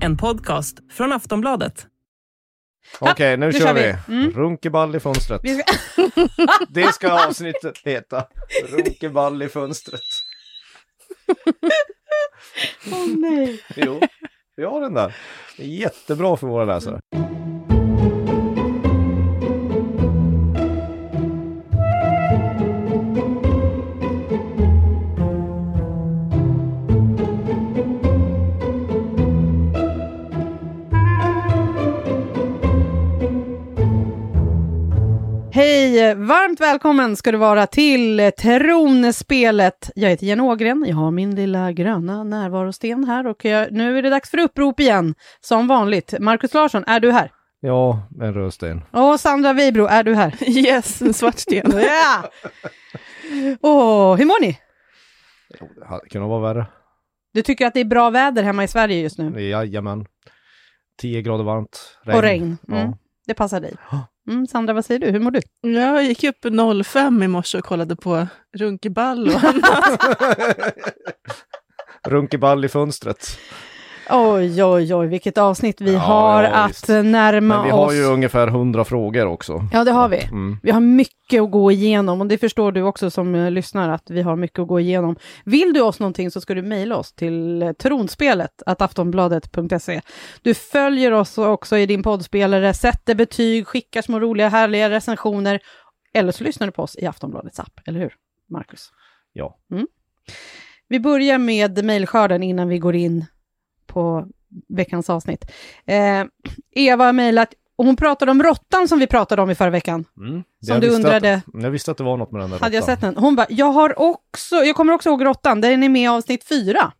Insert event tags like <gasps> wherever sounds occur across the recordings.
En podcast från Aftonbladet. Okej, nu, nu kör kör vi. vi. Mm. Runkeball i fönstret. Ska... <laughs> Det ska avsnittet heta. Runkeball i fönstret. Åh nej. Jo, vi har den där. Jättebra för våra läsare. Hej! Varmt välkommen ska du vara till Tronspelet. Jag heter Jenny Ågren, jag har min lilla gröna närvarosten här och jag, nu är det dags för upprop igen. Som vanligt. Markus Larsson, är du här? Ja, en rödsten. Och Sandra Weibro, är du här? <laughs> Yes, en svart sten. <laughs> Ja! Åh, hur mår ni? Jo, det kunnat vara värre. Du tycker att det är bra väder hemma i Sverige just nu? Jajamän. 10 grader varmt. Och regn. Mm. Ja. Det passar dig. Mm, Sandra, vad säger du? Hur mår du? Jag gick upp 05 i morse och kollade på runkeball och annat. <laughs> Runkeball i fönstret. Oj, oj, oj, vilket avsnitt vi Ja, har ja, att visst. närma Men vi oss. har ju ungefär 100 frågor också. Ja, det har vi. Mm. Vi har mycket att gå igenom och det förstår du också som eh, lyssnar att vi har mycket att gå igenom. Vill du oss någonting så ska du mejla oss till eh, tronspelet aftonbladet.se. Du följer oss också i din poddspelare, sätter betyg, skickar små roliga härliga recensioner eller så lyssnar du på oss i Aftonbladets app, eller hur, Marcus? Ja. Vi börjar med mejlskörden innan vi går in på veckans avsnitt. Eh, Eva har mejlat, och hon pratade om råttan som vi pratade om i förra veckan. Mm. Som Jag du undrade. Att, jag visste att det var något med den där Hade jag sett den? Hon bara, jag har också, jag kommer också ihåg råttan, den är med i avsnitt fyra.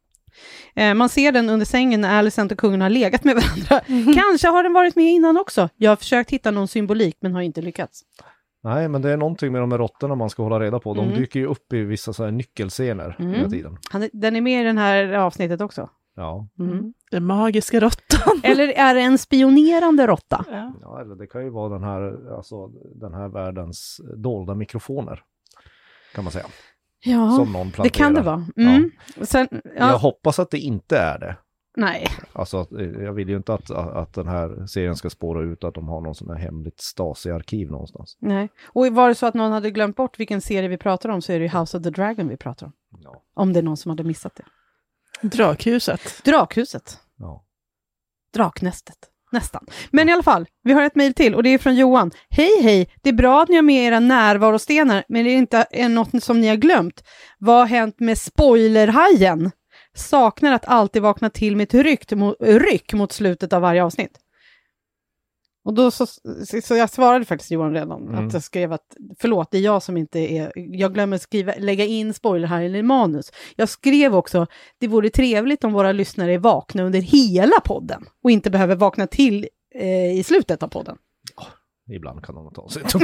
Eh, man ser den under sängen när Alicent och kungen har legat med varandra. <laughs> Kanske har den varit med innan också. Jag har försökt hitta någon symbolik men har inte lyckats. Nej, men det är någonting med de här råttorna man ska hålla reda på. De Mm. dyker ju upp i vissa så här nyckelscener Mm. hela tiden. Han är, den är med i det här avsnittet också. Ja. Mm. Den magiska råttan. <laughs> Eller är det en spionerande råtta? Ja. ja, eller det kan ju vara den här, alltså, den här världens dolda mikrofoner. Kan man säga. Ja, Som någon planterar. det kan det vara. Mm. Sen, Jag ja, hoppas att det inte är det. nej. Alltså, jag vill ju inte att, att den här serien ska spåra ut att de har någon sån här hemligt Stasi-arkiv någonstans. nej. Och var det så att någon hade glömt bort vilken serie vi pratar om så är det ju House of the Dragon vi pratar om. Ja. Om det är någon som hade missat det. Drakhuset. Drakhuset. ja. Draknästet. Nästan. Men i alla fall, vi har ett mejl till och det är från Johan. Hej hej, det är bra att ni har med era närvarostenar, men det är inte är något som ni har glömt. Vad har hänt med spoilerhajen? Saknar att alltid vakna till med ett ryck, mot, ryck mot slutet av varje avsnitt. Och då så, så jag svarade faktiskt Johan redan, Mm. att jag skrev att förlåt, det är jag som inte är, jag glömmer skriva, lägga in spoilerhajen i manus. Jag skrev också, det vore trevligt om våra lyssnare är vakna under hela podden och inte behöver vakna till eh, i slutet av podden. Ibland kan de ta sig en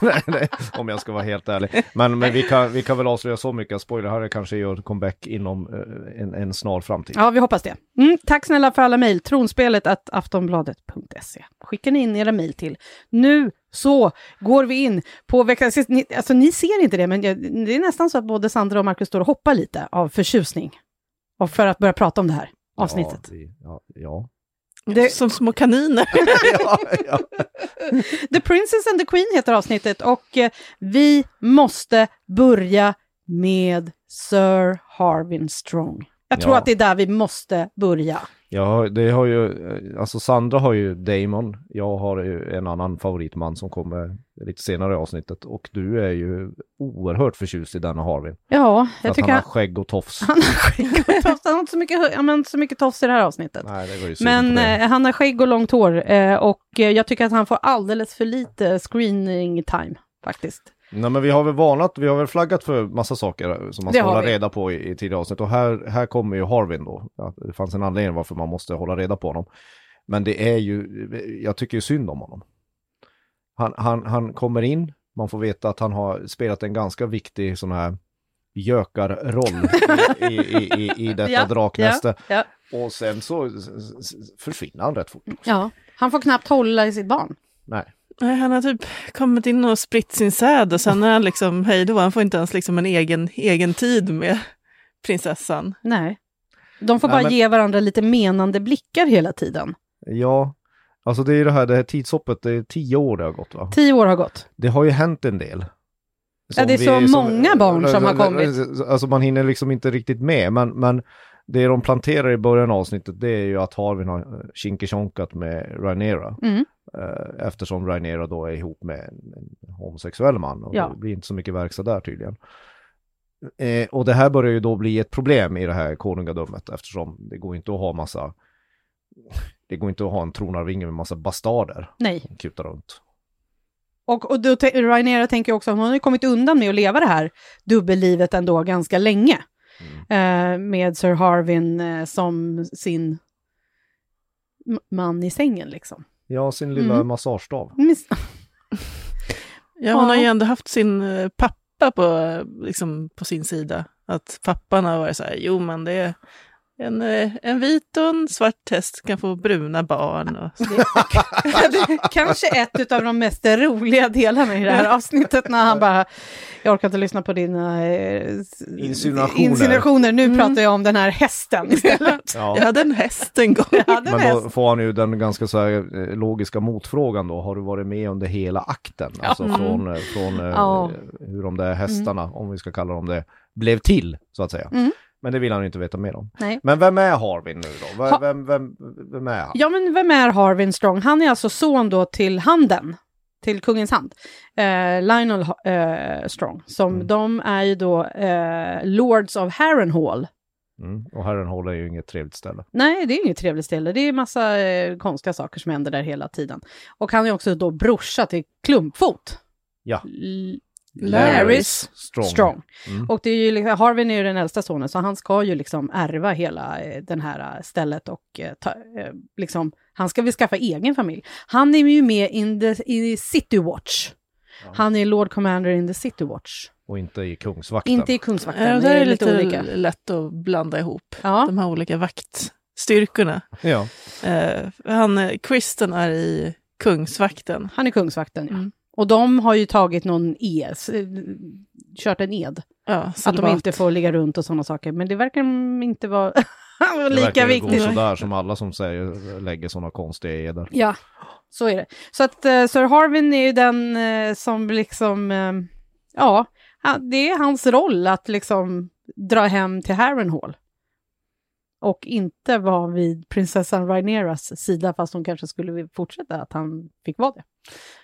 nej, nej, Om jag ska vara helt ärlig. Men, men vi, kan, vi kan väl avslöja så mycket att Spoiler Harry kanske gör comeback inom eh, en, en snar framtid. Ja, vi hoppas det. Mm, tack snälla för alla mejl. Tronspelet att aftonbladet.se. Skickar ni in era mejl till. Nu så går vi in på veckans... Ni, alltså ni ser inte det, men jag, det är nästan så att både Sandra och Markus står och hoppar lite av förtjusning. Och för att börja prata om det här avsnittet. Ja, vi, ja, ja. Det- <laughs> Som små kaniner. <laughs> ja, ja. <laughs> The Princess and the Queen heter avsnittet och eh, vi måste börja med Sir Harvin Strong. Jag tror Ja. att det är där vi måste börja. Ja, det har ju, eh, alltså Sandra har ju Damon, jag har ju en annan favoritman som kommer lite senare i avsnittet och du är ju oerhört förtjust i denna Harvin. Ja, jag att tycker han har han, skägg och tofs. han har skägg och tofs. Han har inte så mycket, inte så mycket tofs i det här avsnittet. Nej, det var ju Men eh, han har skägg och långt hår eh, och eh, jag tycker att han får alldeles för lite screening time faktiskt. Nej men vi har väl varnat, vi har väl flaggat för massa saker som man ska hålla vi. reda på i, i tidigare avsnitt. Och här, här kommer ju Harvin då. Ja, det fanns en anledning varför man måste hålla reda på honom. Men det är ju, jag tycker ju synd om honom. Han, han, han kommer in, man får veta att han har spelat en ganska viktig sån här gökarroll i, i, i, i detta <laughs> Ja, draknäste. Ja, Och sen så försvinner han rätt fort. ja. Han får knappt hålla i sitt barn. Nej. Nej, han har typ kommit in och spritt sin säd och sen är han liksom, hej då, han får inte ens liksom en egen, egen tid med prinsessan. Nej. De får Nej, bara men- ge varandra lite menande blickar hela tiden. Ja, alltså det är ju det här, det här tidshoppet, det är tio år det har gått va? Tio år har gått. Det har ju hänt en del. Ja, det är Som så många barn som har kommit. Alltså man hinner liksom inte riktigt med, men, men det de planterar i början av avsnittet det är ju att Harvin har kinkishonkat med Rhaenyra. Mm. Eh, Eftersom Rhaenyra då är ihop med en, en homosexuell man och Ja. det blir inte så mycket verkstad där tydligen. Eh, och det här börjar ju då bli ett problem i det här konungadömet eftersom det går inte att ha massa <laughs> det går inte att ha en tronarvinge med massa bastarder Nej. som kutar runt. Och, och då, Rhaenyra tänker också att hon har kommit undan med att leva det här dubbellivet ändå ganska länge. Eh, med Sir Harvin eh, som sin man i sängen liksom. Ja, sin lilla Mm. massagestav. <laughs> Ja, hon har ju ändå haft sin eh, pappa på, eh, liksom, på sin sida. Att pappan har varit så här, jo men det är en, eh, en vit och en svart häst kan få bruna barn. Och så. <laughs> Kanske ett av de mest roliga delarna i det här avsnittet när han bara, jag orkar inte lyssna på dina eh, Insinuationer. insinuationer. nu Mm. pratar jag om den här hästen istället. Ja. Jag hade en häst en gång. En Men då får han ju den ganska så här eh, logiska motfrågan då. Har du varit med under hela akten? Alltså Mm. från, eh, från eh, Ja. hur de där hästarna, om vi ska kalla dem det, blev till så att säga. Men det vill han ju inte veta mer om. Nej. Men vem är Harvin nu då? Vem, vem, vem, vem är han? Ja, men vem är Harvin Strong? Han är alltså son då till handen, till kungens hand. Eh, Lionel eh, Strong, som Mm. de är ju då eh, Lords of Harrenhal. Mm. Och Herrenhåll är ju inget trevligt ställe. Nej, det är inget trevligt ställe. Det är massa eh, konstiga saker som händer där hela tiden. Och han är också då brorsa till Klumpfot. Ja. L- Larrys Strong. Strong. Mm. Och det är ju, liksom- Harvin är ju den äldsta sonen, så han ska ju liksom ärva hela eh, den här eh, stället och eh, ta, eh, liksom, han ska väl skaffa egen familj. Han är ju med in the, i City Watch. Ja. Han är Lord Commander in the City Watch. Och inte i Kungsvakten. Inte i Kungsvakten, Ja, det det är lite olika. lätt att blanda ihop. Ja, De här olika vaktstyrkorna. Ja. Han, Kristen är i Kungsvakten. han är Kungsvakten, ja. Mm. Och de har ju tagit någon ed, s- eh, kört en ed. Ja, Att de inte får ligga runt och sådana saker. Men det verkar inte vara <laughs> Det lika verkar ju gå viktigt. sådär som alla som säger, lägger sådana konstiga eder. Ja, så är det. Så att uh, Sir Harvin är ju den eh, som liksom, eh, ja, han- det är hans roll att liksom dra hem till Harrenhal. Och inte vara vid prinsessan Rhaenyras sida, fast hon kanske skulle fortsätta att han fick vara det.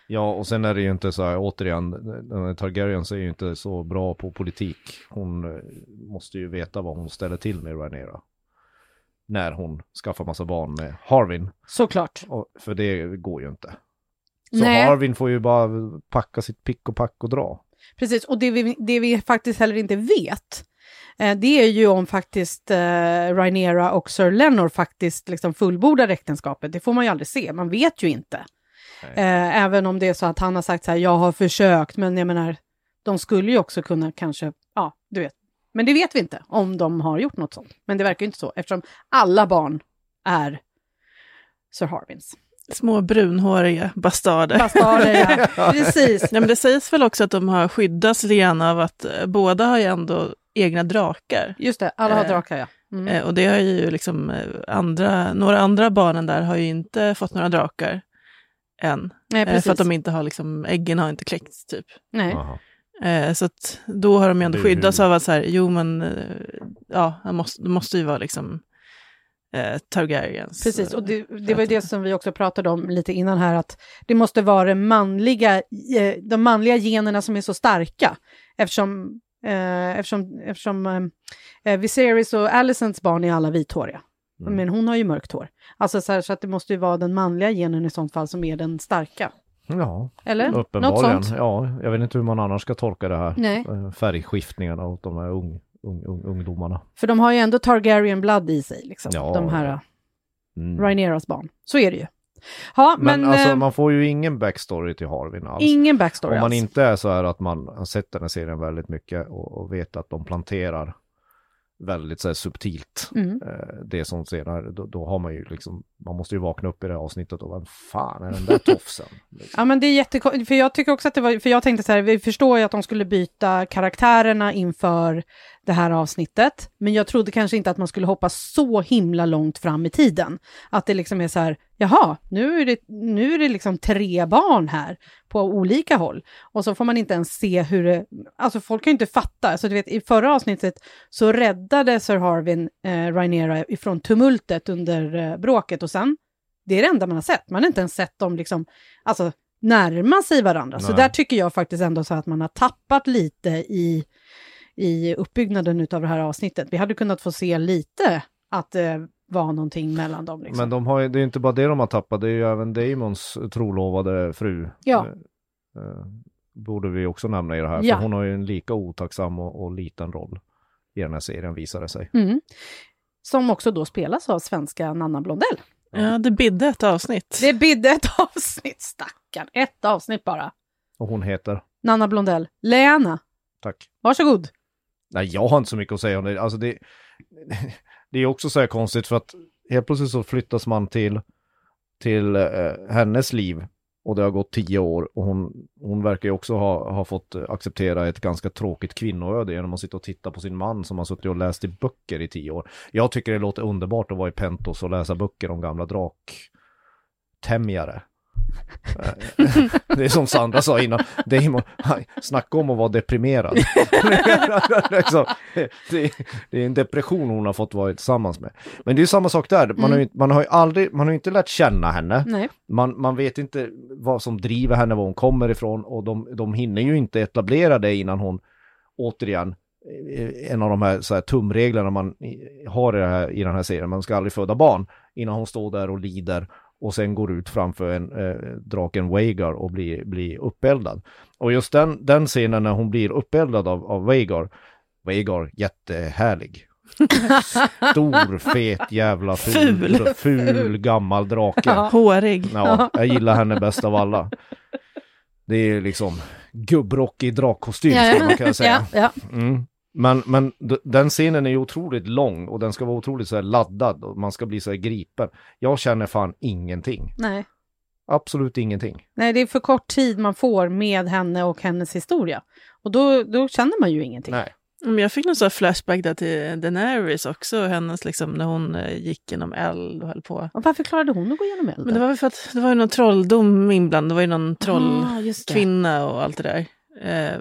Ja, och sen är det ju inte så här, återigen, Targaryens är ju inte så bra på politik. Hon eh, måste ju veta vad hon ställer till med Rhaenyra. När hon skaffar massa barn med Harvin. Såklart. Och, för det går ju inte. Så Nej. Harvin får ju bara packa sitt pick och pack och dra. Precis, och det vi, det vi faktiskt heller inte vet, det är ju om faktiskt eh, Rhaenyra och Sir Lenor faktiskt liksom fullbordar äktenskapet. Det får man ju aldrig se, man vet ju inte. Nej. Eh, även om det är så att han har sagt så här, jag har försökt, men jag menar, de skulle ju också kunna kanske, ja, du vet. Men det vet vi inte om de har gjort något sånt. Men det verkar ju inte så, eftersom alla barn är Sir Harvins. Små brunhåriga bastarder. Bastarder, ja. <laughs> Precis. Ja, men det sägs väl också att de har skyddats lite grann av att eh, båda har ju ändå egna drakar. Just det, alla har Eh, drakar, ja. Mm. Eh, och det har ju liksom eh, andra, några andra barnen där har ju inte fått några drakar än. Nej, för att de inte har liksom, äggen har inte kläckts typ. Nej. Jaha. Eh, så att då har de ju ändå Det är ju- skyddats av att så här, jo men, ja, han måste, det måste ju vara liksom eh, Targaryens. Precis, och det, det var ju det som vi också pratade om lite innan här, att det måste vara det manliga, de manliga generna som är så starka, eftersom, eh, eftersom, eftersom eh, Viserys och Alicents barn är alla vithåriga. Mm. Men hon har ju mörkt hår. Alltså så, här, så att det måste ju vara den manliga genen i sånt fall som är den starka. Ja, Eller? Något uppenbarligen. sånt. Ja, jag vet inte hur man annars ska tolka det här. Nej. Eh, Färgskiftningarna åt de här ung, ung, ung, ungdomarna. För de har ju ändå Targaryen blood i sig, liksom. Ja, de här Mm. Rhaenyras barn. Så är det ju. Ja, Men, men, alltså eh, man får ju ingen backstory till Harvin alls. ingen backstory Om man alls. inte är så här att man har sett den här serien väldigt mycket och, och vet att de planterar väldigt så här, subtilt. Mm. Eh, det som senare, då, då har man ju liksom, man måste ju vakna upp i det här avsnittet och vem fan är den där <laughs> tofsen? Liksom. Ja men det är jättekonstigt, för jag tycker också att det var, för jag tänkte så här, vi förstår ju att de skulle byta karaktärerna inför det här avsnittet, men jag trodde kanske inte att man skulle hoppa så himla långt fram i tiden. Att det liksom är så här, jaha, nu är det, nu är det liksom tre barn här på olika håll. Och så får man inte ens se hur det, alltså folk kan ju inte fatta, alltså du vet i förra avsnittet så räddade Sir Harvin eh, Rhaenyra ifrån tumultet under eh, bråket och sen, det är det enda man har sett, man har inte ens sett dem liksom, alltså närma sig varandra. Så Nej. där tycker jag faktiskt ändå så att man har tappat lite i, i uppbyggnaden av det här avsnittet. Vi hade kunnat få se lite att det var någonting mellan dem. Liksom. Men de har ju, det är inte bara det de har tappat, det är ju även Damons trolovade fru. Ja. Eh, eh, borde vi också nämna i det här, Ja. för hon har ju en lika otacksam och, och liten roll i den här serien visar det sig. Mm. Som också då spelas av svenska Nanna Blondell. Ja, det bidde ett avsnitt. Det bidde ett <laughs> avsnitt, stackarn. Ett avsnitt bara. Och hon heter, Nanna Blondell. Leana, tack. varsågod. Nej, jag har inte så mycket att säga om det. Alltså det, <laughs> det är också så här konstigt för att helt plötsligt så flyttas man till, till eh, hennes liv och det har gått tio år och hon, hon verkar ju också ha, ha fått acceptera ett ganska tråkigt kvinnoöde genom att sitta och titta på sin man som har suttit och läst i böcker i tio år. Jag tycker det låter underbart att vara i Pentos och läsa böcker om gamla draktämjare. Eh, <laughs> det är som Sandra sa innan, Damon, <laughs> snacka om att vara deprimerad. <laughs> liksom, det, är en depression hon har fått vara tillsammans med. Men det är samma sak där, man, har ju, man har ju aldrig, man har inte lärt känna henne. Nej. Man, man vet inte vad som driver henne, var hon kommer ifrån och de, de hinner ju inte etablera det innan hon återigen eh, en av de här, så här tumreglerna man har i, det här, i den här serien, man ska aldrig föda barn innan hon står där och lider och sen går ut framför en eh, draken Wagar och blir, blir uppeldad. Och just den, den scenen när hon blir uppeldad av, av Wagar, Wagar jättehärlig. <laughs> Stor, fet, jävla ful, Ful. ful, gammal drake. Ja. Hårig. Ja, jag gillar henne bäst av alla. Det är liksom gubbrockig drakkostym skulle man kunna säga. Mm. Men, men den scenen är ju otroligt lång och den ska vara otroligt så här laddad och man ska bli så här gripen. Jag känner fan ingenting. Nej. Absolut ingenting. Nej, det är för kort tid man får med henne och hennes historia. Och då, då känner man ju ingenting. Nej. Men jag fick någon sån här flashback där till Daenerys också, hennes liksom när hon eh, gick genom eld och höll på. Och varför klarade hon att gå igenom elden? Men det var väl för att det var ju någon trolldom inblandad, det var ju någon Ah, trollkvinna och allt det där. Eh,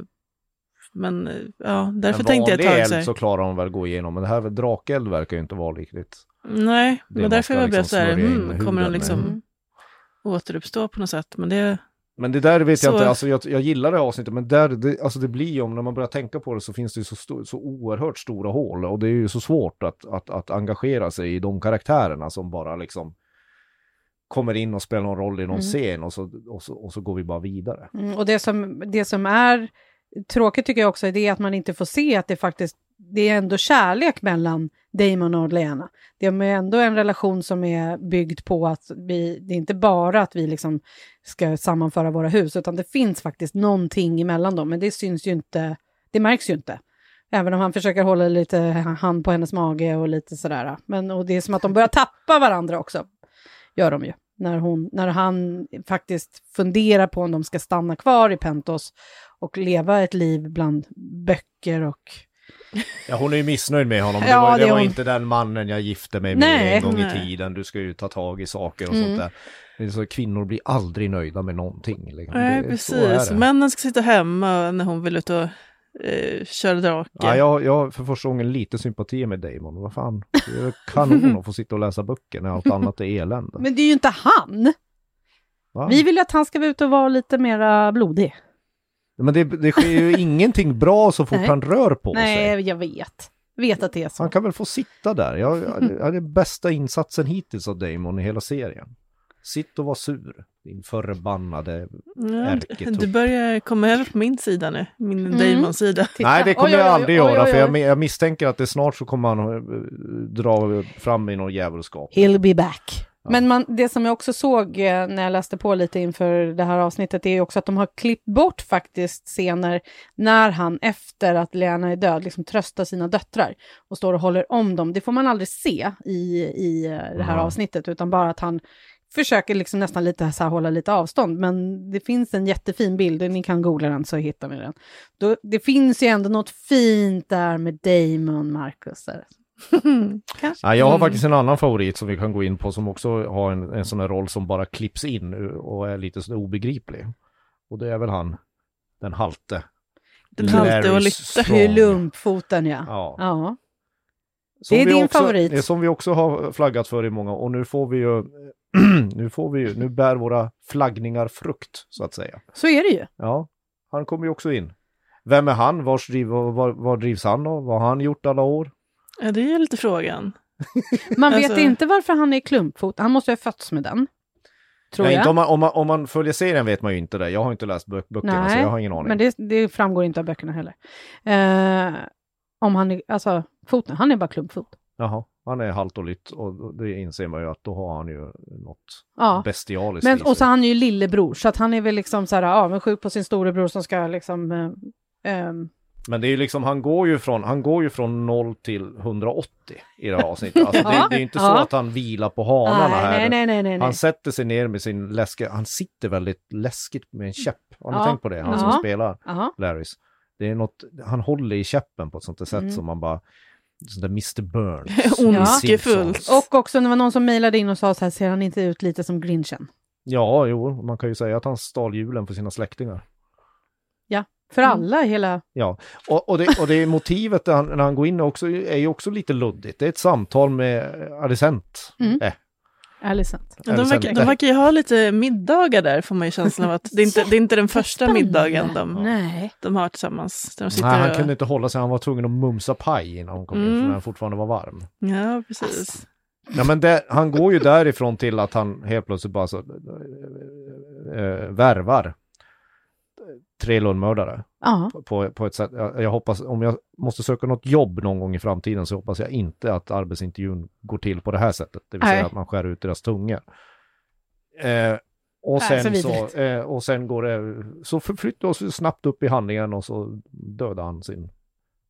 men eh, ja, därför En tänkte jag ett tag så eld här, så klarar de väl gå igenom, men det här drakeld verkar ju inte vara riktigt. Nej, det men därför jag blev liksom så här, hmm, kommer hon med. liksom Mm. återuppstå på något sätt? Men det, Men det där vet jag Så- inte, alltså jag, jag gillar det här avsnittet, men där, det, alltså det blir ju, om när man börjar tänka på det så finns det ju så, sto- så oerhört stora hål och det är ju så svårt att, att, att engagera sig i de karaktärerna som bara liksom kommer in och spelar någon roll i någon Mm. scen och så, och, så, och så går vi bara vidare. Mm, och det som, det som är tråkigt tycker jag också är det att man inte får se att det faktiskt, det är ändå kärlek mellan Damon och Lena. Det är ändå en relation som är byggd på att vi, det är inte bara att vi liksom ska sammanföra våra hus, utan det finns faktiskt någonting emellan dem, men det syns ju inte, det märks ju inte. Även om han försöker hålla lite hand på hennes mage och lite sådär. Men och det är som att de börjar <laughs> tappa varandra också, gör de ju. När, hon, när han faktiskt funderar på om de ska stanna kvar i Pentos och leva ett liv bland böcker och... Ja, hon är ju missnöjd med honom. Ja, det var, det var hon. inte den mannen jag gifte mig med Nej. en gång i Nej. tiden. Du ska ju ta tag i saker och Mm. sånt där. Så, kvinnor blir aldrig nöjda med någonting. Liksom. nej det, precis. Männen ska sitta hemma när hon vill ut och eh, köra drake. Ja, jag, jag har för första gången lite sympati med Damon. Vad fan, det är kanon att få sitta och läsa böcker när allt annat är elände. Men det är ju inte han! Va? Vi vill ju att han ska vara ute och vara lite mera blodig. Men det, det sker ju <laughs> ingenting bra så fort Nej. han rör på sig. Nej, jag vet. Vet att det är så. Han kan väl få sitta där. Jag, jag, <laughs> det är den bästa insatsen hittills av Damon i hela serien. Sitt och var sur, din förbannade... Ärketupp. du börjar komma över på min sida nu, min Mm. Damon-sida. Titta. Nej, det kommer Oj, jag aldrig oj, oj, göra, oj. för jag, jag misstänker att det snart så kommer han eh, dra fram i någon djävulskap. He'll be back. Men man, det som jag också såg eh, när jag läste på lite inför det här avsnittet är ju också att de har klippt bort faktiskt scener när han efter att Lena är död liksom tröstar sina döttrar och står och håller om dem. Det får man aldrig se i, i eh, det här Mm. avsnittet utan bara att han försöker liksom nästan lite så här hålla lite avstånd. Men det finns en jättefin bild, ni kan googla den så hittar ni den. Då, det finns ju ändå något fint där med Damon, Marcus. där. <laughs> Ja, jag har Mm. faktiskt en annan favorit som vi kan gå in på som också har en, en sån här roll som bara klipps in och är lite så obegriplig. Och det är väl han, den halte. Den halte och lytte. Strong. Klumpfoten ja. Ja. ja. Som Det är din också, favorit. Det som vi också har flaggat för i många och nu får vi ju, <clears throat> nu får vi ju, nu bär våra flaggningar frukt så att säga. Så är det ju. Ja, han kommer ju också in. Vem är han? Vars driv, var, var drivs han av? Vad har han gjort alla år? Ja, det är lite frågan. Man vet Alltså- inte varför han är klumpfot. Han måste ju ha fötts med den. Tror Ja, jag. inte om, man, om, man, om man följer serien vet man ju inte det. Jag har inte läst bö- böckerna så Nej, jag har ingen aning. Men det, det framgår inte av böckerna heller. Eh, om han är, alltså foten, han är bara klumpfot. Jaha, han är halt och lytt och det inser man ju att då har han ju något Ja. bestialiskt Men, i och så sig. är han ju lillebror, så att han är väl liksom så här avundsjuk på sin storebror som ska liksom... Eh, ehm, Men det är ju liksom, han går ju från, han går ju från 0 till 180 i det här avsnittet. Alltså det, Ja, det är ju inte ja. så att han vilar på hanarna här. nej, nej, nej, nej, nej. Han sätter sig ner med sin läskiga, han sitter väldigt läskigt med en käpp. Har ni Ja. tänkt på det? Han Ja. som spelar Jaha. Larrys. Det är något, han håller i käppen på ett sånt där sätt Mm. som man bara, sånt där Mr Burns. <laughs> Ondskefullt. Och också det var någon som mejlade in och sa så här, ser han inte ut lite som Grinchen? Ja, jo, man kan ju säga att han stal julen för sina släktingar. För Mm. alla, hela... Ja, och, och, det, och det <laughs> motivet när han, när han går in också, är ju också lite luddigt. Det är ett samtal med Alicent. Mm. Eh, Alicent. Ja, de, verkar, de verkar ju ha lite middagar där, får man ju känslan av att det är inte, det är inte den <laughs> första middagen de, Nej. de har tillsammans. De Nej, han och, kunde inte hålla sig, han var tvungen att mumsa paj innan hon kom in, Mm. för den fortfarande var varm. Ja, precis. Ja, men det, han går ju <laughs> därifrån till att han helt plötsligt bara så, äh, värvar tre lönnmördare på, på ett sätt. Jag, jag hoppas, om jag måste söka något jobb någon gång i framtiden så hoppas jag inte att arbetsintervjun går till på det här sättet. Det vill Nej. säga att man skär ut deras tungor. Eh, och, så sen så, eh, och sen går det, så förflyttar oss snabbt upp i handlingen och så dödar han sin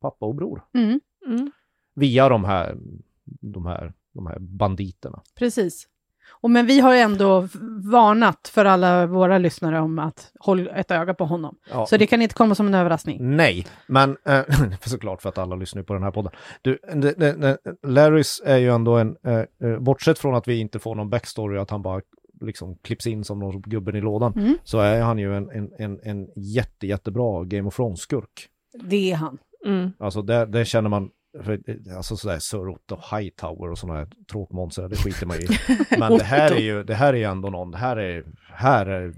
pappa och bror. Mm, Mm. Via de här, de här, de här banditerna. precis. Och men vi har ändå varnat för alla våra lyssnare om att håll ett öga på honom. Ja. Så det kan inte komma som en överraskning. Nej, men eh, <laughs> såklart för att alla lyssnar på den här podden. Du, det, det, det, Larrys är ju ändå en, eh, eh, bortsett från att vi inte får någon backstory, att han bara liksom klipps in som någon gubben i lådan, Mm. så är han ju en, en, en, en jätte, jättebra Game of Thrones-skurk. Det är han. Mm. Alltså det, det känner man, för, eh, alltså sådär Sir Otto Hightower och sådana här tråkmånsar, det skiter man i. <laughs> Men det här är ju, det här är ju ändå någon, det här är, här är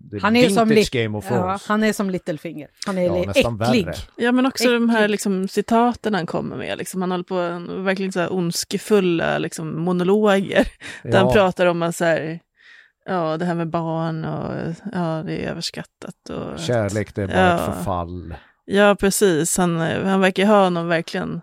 det är Han är som li- Game of Ja, han är som Littlefinger. Han är Ja, äcklig. värre. Ja, men också de här Äcklig. liksom, citaten han kommer med. Liksom, han håller på en- verkligen så här ondskefulla liksom, monologer. <laughs> Där han pratar om att så här, ja, det här med barn och ja, det är överskattat. Och, Kärlek, det är bara Ja. ett förfall. Ja, precis. Han, han verkar ha någon verkligen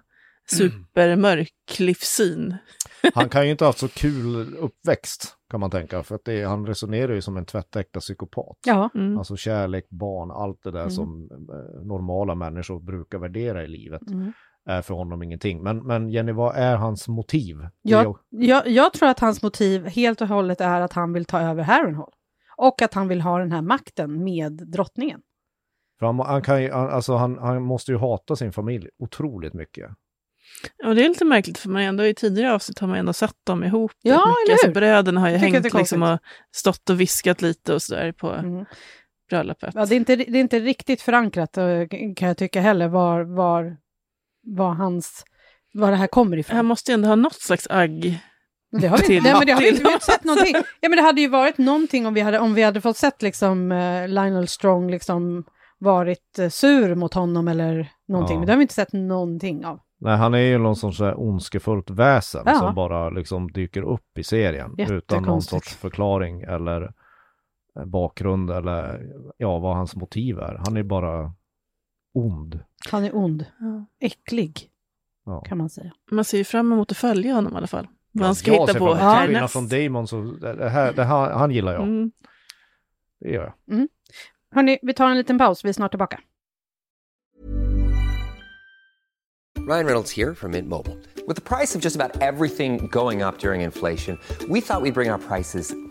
supermörk livssyn. <laughs> Han kan ju inte ha haft så kul uppväxt, kan man tänka. För att det, han resonerar ju som en tvättäkta psykopat. Ja, Mm. Alltså kärlek, barn, allt det där Mm. som eh, normala människor brukar värdera i livet mm. är för honom ingenting. Men, men Jenny, vad är hans motiv? Jag, jag, jag tror att hans motiv helt och hållet är att han vill ta över Harrenhal. Och att han vill ha den här makten med drottningen. För han, han, kan ju, han- alltså han, han måste ju hata sin familj otroligt mycket. Och det är lite märkligt för man ändå i tidigare avsnitt har man ändå sett dem ihop. Ja, mycket. Alltså, bröderna har ju hängt liksom och stått och viskat lite och sådär på Mm. bröllopet. Ja, det, är inte, det är inte riktigt förankrat eh, kan jag tycka heller var, var, var hans, var det här kommer ifrån. Han måste ju ändå ha något slags agg. Men det har vi, till- nej, men det har vi vi har inte sett någonting. Ja, men det hade ju varit någonting om vi hade, om vi hade fått sett liksom eh, Lionel Strong liksom varit eh, sur mot honom eller någonting. Ja. Men det har vi inte sett någonting av. Nej, han är ju någon sorts här ondskefullt väsen Ja. som bara liksom dyker upp i serien utan någon sorts förklaring eller eh, bakgrund eller ja, vad hans motiv är. Han är bara ond. Han är ond, Ja. äcklig Ja. kan man säga. Man ser ju fram emot att följa honom i alla fall. Vad han ska jag hitta på fram emot Kvinna härnäst. från Damon, så det här, det här, han gillar jag. Mm. Det gör jag. Hörni, vi tar en liten paus, vi är snart tillbaka. Ryan Reynolds här från Mint Mobile. Med priset på nästan allt som går upp under inflationen, trodde vi att vi skulle bring våra priser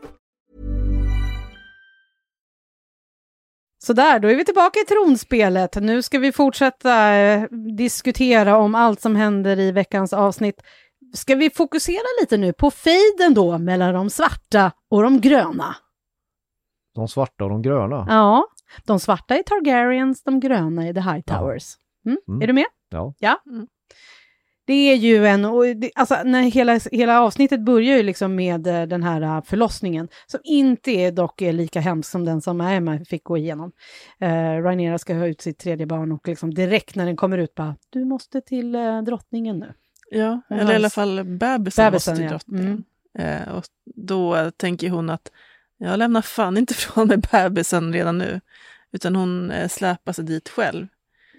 Sådär, då är vi tillbaka i tronspelet. Nu ska vi fortsätta eh, diskutera om allt som händer i veckans avsnitt. Ska vi fokusera lite nu på fejden då mellan de svarta och de gröna? De svarta och de gröna. Ja, de svarta är Targaryens, de gröna är The Hightowers. Mm? Mm. Är du med? Ja. Ja. Mm. Det är ju en, och det, alltså när hela, hela avsnittet börjar ju liksom med eh, den här eh, förlossningen, som inte är dock är lika hemsk som den som Emma fick gå igenom. Uh, Rhaenyra ska ha ut sitt tredje barn och liksom direkt när den kommer ut bara, du måste till eh, drottningen nu. Ja, eller i har- alla fall bebisen, Bebisen, måste till ja. drottningen. Eh, och då tänker hon att jag lämnar fan inte <laughs> från mig bebisen redan nu. Utan hon eh, släpar sig dit själv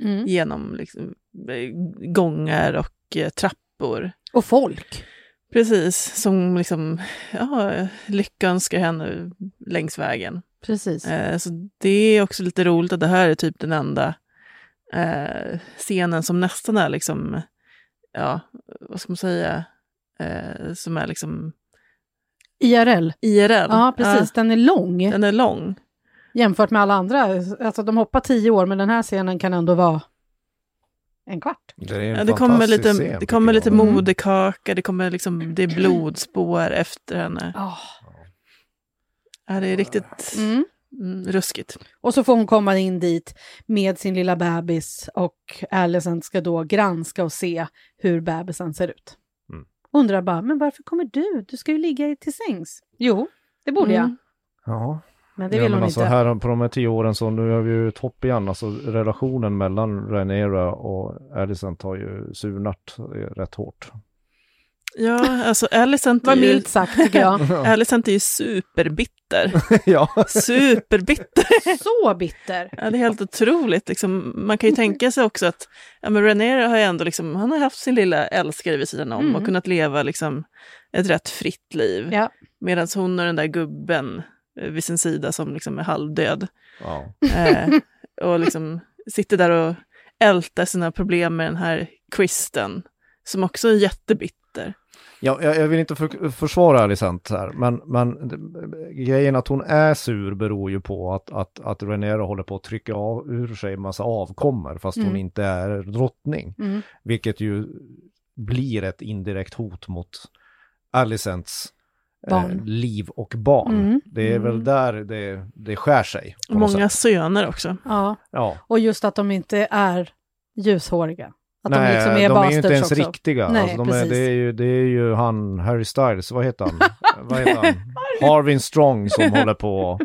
Mm. genom liksom, eh, gångar och eh, trappor. Och folk. Precis, som liksom, ja, lyckönskar henne längs vägen. Precis. Eh, så det är också lite roligt att det här är typ den enda eh, scenen som nästan är liksom, ja, vad ska man säga, eh, som är liksom IRL. IRL. Ja, precis. Den är lång Ja, den är lång. jämfört med alla andra. Alltså de hoppar tio år, men den här scenen kan ändå vara en kvart. Det, är en Ja, det kommer lite, scen, det kommer lite Mm. moderkaka, det kommer liksom, det är blodspår efter henne. Ja, det är riktigt Mm. mm, ruskigt. Och så får hon komma in dit med sin lilla bebis och Alicent ska då granska och se hur bebisen ser ut. Mm. Undrar bara, men varför kommer du? Du ska ju ligga till sängs. Jo, det borde jag. Mm. Ja. Men det ja, vill men hon alltså inte. här på de här tio åren så nu har vi ju ett hopp igen. Alltså relationen mellan Rhaenyra och Alicent har ju surnat rätt hårt. Ja, alltså Alicent <laughs> ju, milt sagt tycker jag. <laughs> Alicent är ju superbitter. <laughs> ja. Superbitter. Så bitter. Ja, det är helt otroligt. Liksom, man kan ju tänka sig också att ja, men Rhaenyra har ju ändå liksom, han har haft sin lilla älskare vid sidan om Mm. och kunnat leva liksom, ett rätt fritt liv. Ja. Medan hon och den där gubben vid sin sida som liksom är halvdöd. ja. Eh, och liksom sitter där och ältar sina problem med den här Kristen. Som också är jättebitter. Ja, jag, jag vill inte för, försvara Alicent här, men, men det- grejen att hon är sur beror ju på att, att, att Rhaenyra håller på att trycka av, ur sig en massa avkommor fast hon Mm. inte är drottning. Mm. Vilket ju blir ett indirekt hot mot Alicents eh, liv och barn. Mm. Det är väl där det, det skär sig. Många söner också. Ja, Ja. och just att de inte är ljushåriga. Att de Nej, liksom är de är ju inte ens också. riktiga. Nej, alltså, de är, precis. det, är ju, det är ju han, Harry Styles, vad heter han? <laughs> vad heter han? Harvin Strong som håller på.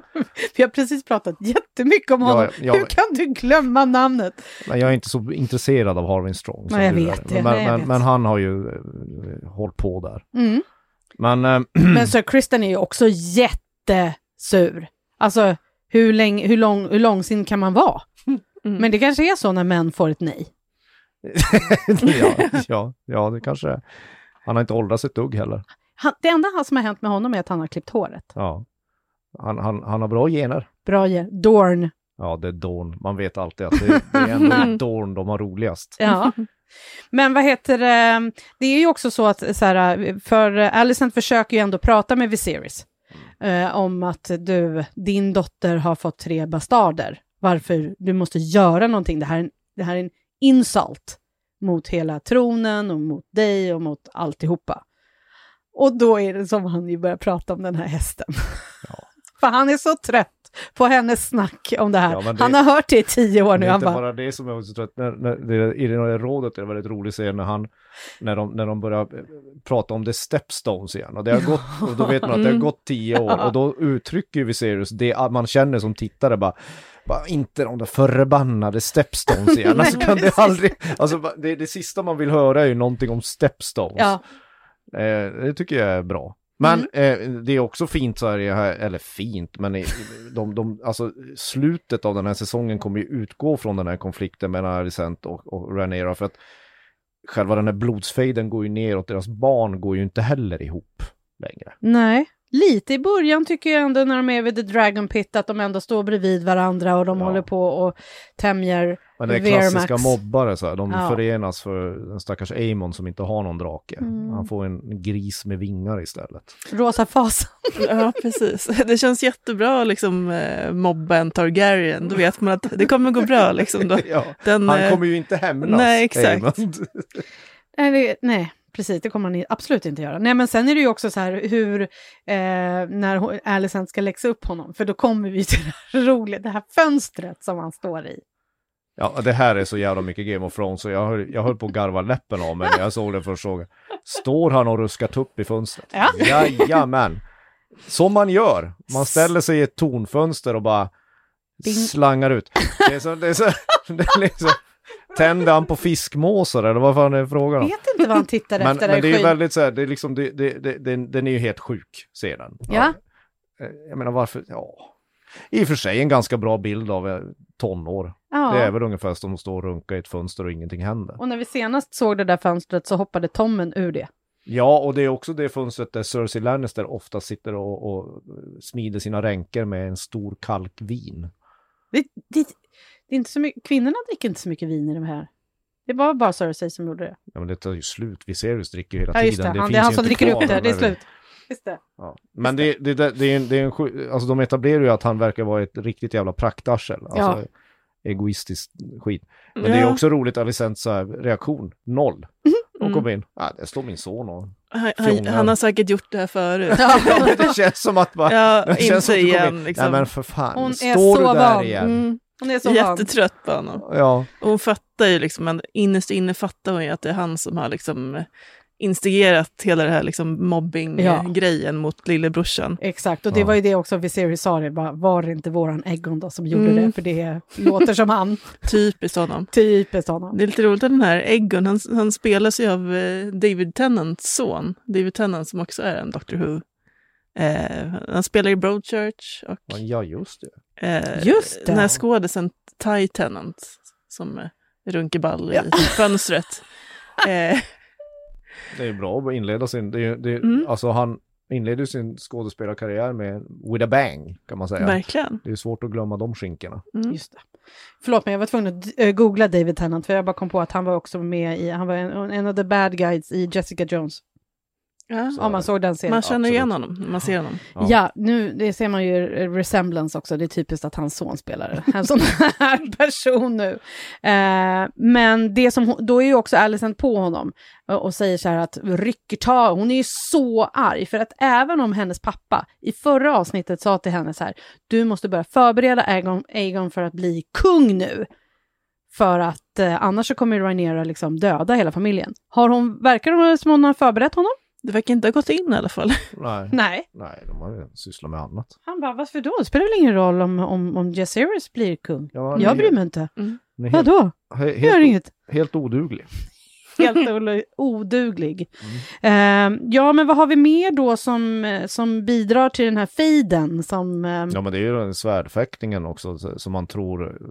Vi har precis pratat jättemycket om honom. Ja, ja. Hur kan du glömma namnet? Men jag är inte så intresserad av Harvin Strong. som Nej, jag vet det. Men, Nej, jag vet. men han har ju eh, hållit på där. Mm. Men eh, <clears throat> Men Sir Kristen är ju också jättesur. Alltså, hur, länge, hur, lång, hur långsint kan man vara? Mm. Men det kanske är så när män får ett nej. <laughs> ja, ja, ja, det kanske är. Han har inte åldrats ett dugg heller. Han, det enda som har hänt med honom är att han har klippt håret. Ja. Han, han, han har bra gener. Bra ge- Dorn. Ja, det är Dorn. Man vet alltid att det, det är ändå <laughs> Dorn de har roligast. Ja. Men vad heter det, det är ju också så att så här, för Alicent försöker ju ändå prata med Viserys eh, om att du, din dotter har fått tre bastarder. Varför du måste göra någonting. Det här, är en- det här är en insult mot hela tronen och mot dig och mot alltihopa. Och då är det som han ju börjar prata om den här hästen. <laughs> För han är så trött på hennes snack om det här. Ja, det- Han har hört det i tio år Det nu. är Han inte bara, bara det som är så trött. När, när, det, I det här rådet är det väldigt roligt att se när, han, när, de, när de börjar eh, prata om the stepstones igen. Och, det har gått, och då vet man att det har gått tio år. Och då uttrycker Viserys det att man känner som tittare bara Bara, inte de där förbannade Stepstones igen. <laughs> alltså, kan det, aldrig, alltså, det, det sista man vill höra är ju någonting om Stepstones. Ja. Eh, det tycker jag är bra. Men eh, det är också fint så här, eller fint, men de, de, alltså, slutet av den här säsongen kommer ju utgå från den här konflikten mellan Alicent och, och Rhaenyra för att själva den här blodsfejden går ju neråt, deras barn går ju inte heller ihop längre. Nej, lite i början tycker jag ändå när de är vid The Dragon Pit att de ändå står bredvid varandra och de Ja. håller på och tämjer Men det är klassiska mobbare så här, de Ja. förenas för den stackars Aemon som inte har någon drake. Mm. Han får en gris med vingar istället. Rosa fasan. <laughs> Ja, precis. Det känns jättebra liksom eh, mobba en Targaryen. Då vet man att det kommer gå bra liksom. Då. <laughs> Ja, Den, han eh, kommer ju inte hämnas. nej, exakt. <laughs> Nej, nej, precis, det kommer han absolut inte göra. Nej, men sen är det ju också så här hur, eh, när Alicent ska läxa upp honom, för då kommer vi <laughs> till det här roliga, det här fönstret som han står i. Ja, det här är så jävla mycket Game of Thrones så jag höll, jag höll på att garva läppen av mig när jag såg det första gången. Står han och ruskar tupp i fönstret? Ja. Jajamän! Som man gör. Man ställer sig i ett tornfönster och bara Ding. slangar ut. Det är så, det är så, <laughs> det är liksom, tänder han på fiskmåsar eller vad fan är frågan om? Vet inte vad han tittar Men, efter men det är ju väldigt så här, det är liksom, det, det, det, den, den är ju helt sjuk, scenen. Ja. Eh, Jag menar varför, ja. I och för sig en ganska bra bild av eh, tonår. Ja. Det är väl ungefär som att stå och runka i ett fönster och ingenting händer. Och när vi senast såg det där fönstret så hoppade Tommen ur det. Ja, och det är också det fönstret där Cersei Lannister ofta sitter och, och smider sina ränker med en stor kalkvin. Det, det, det är inte så mycket, kvinnorna dricker inte så mycket vin i de här. Det var bara Cersei som gjorde det. Ja, men det tar ju slut. Viserys dricker ju hela Ja, just det. tiden. Han, finns det är han ju som inte dricker upp det. Det är slut. Just det. Ja. Men det, det, det, det, är en, det är en sju- alltså de etablerar ju att han verkar vara ett riktigt jävla praktarsel. Alltså Ja. egoistiskt skit. Men det är Ja. också roligt Alicents så här, reaktion, noll. De Mm. kom in, ah, där står min son och... Han, han, han har säkert gjort det här förut. <laughs> det känns som att bara... Ja, <laughs> det känns som inte igen liksom. Nej men för fan, Hon är står så du där van. igen? Mm, Hon är så van. jättetrött på honom. Ja, Och hon fattar ju liksom, men innerst inne fattar hon ju att det är han som har liksom instigerat hela det här liksom Ja. mobbing-grejen mot lillebrorsan. Exakt, och det Ja. var ju det också Viserys sa det, bara, var det inte våran Egon då som gjorde Mm. det? För det låter som han, <laughs> Typiskt honom. typiskt honom. Det är lite roligt att den här Egon, han, han spelas ju av eh, David Tennants son. David Tennant som också är en Doctor Who. Eh, han spelar i Broadchurch och ja just det. Eh, Just det. den här skådisen Ty Tennant som runkeball Ja. i <laughs> fönstret. <laughs> Eh, Det är bra att inleda sin, det är, det Mm. alltså han inleder sin skådespelarkarriär med With a bang kan man säga. verkligen. Det är svårt att glömma de skinkorna. Mm. Just det. Förlåt mig, jag var tvungen att eh, googla David Tennant, för jag bara kom på att han var också med i, han var en, en av the bad guys i Jessica Jones. Ja. Så- Om man såg den serien. Man känner igen honom man ser honom. Ja. Ja. nu det ser man ju eh, resemblance också. Det är typiskt att hans son spelar en sån <laughs> här person nu. Eh, men det som, då är ju också Alicent på honom och, och säger så här att rycker tag. Hon är ju så arg för att även om hennes pappa i förra avsnittet sa till henne så här, du måste börja förbereda Aegon, Aegon för att bli kung nu. För att eh, annars så kommer Rhaenyra liksom döda hela familjen. Har hon, verkar det som hon har förberett honom? Det verkar inte ha gått in i alla fall. Nej. <laughs> Nej. Nej, de har ju sysslat med annat. Han bara, varför då? Det spelar väl ingen roll om, om, om Jaceres blir kung? Ja, jag bryr mig inte. Helt, Vadå? he- Det gör helt, inget. helt oduglig. Helt <laughs> oduglig. Ehm, ja, men vad har vi mer då som, eh, som bidrar till den här fejden? Som, ehm, Ja men det är ju den svärdfäktningen också så- som man tror.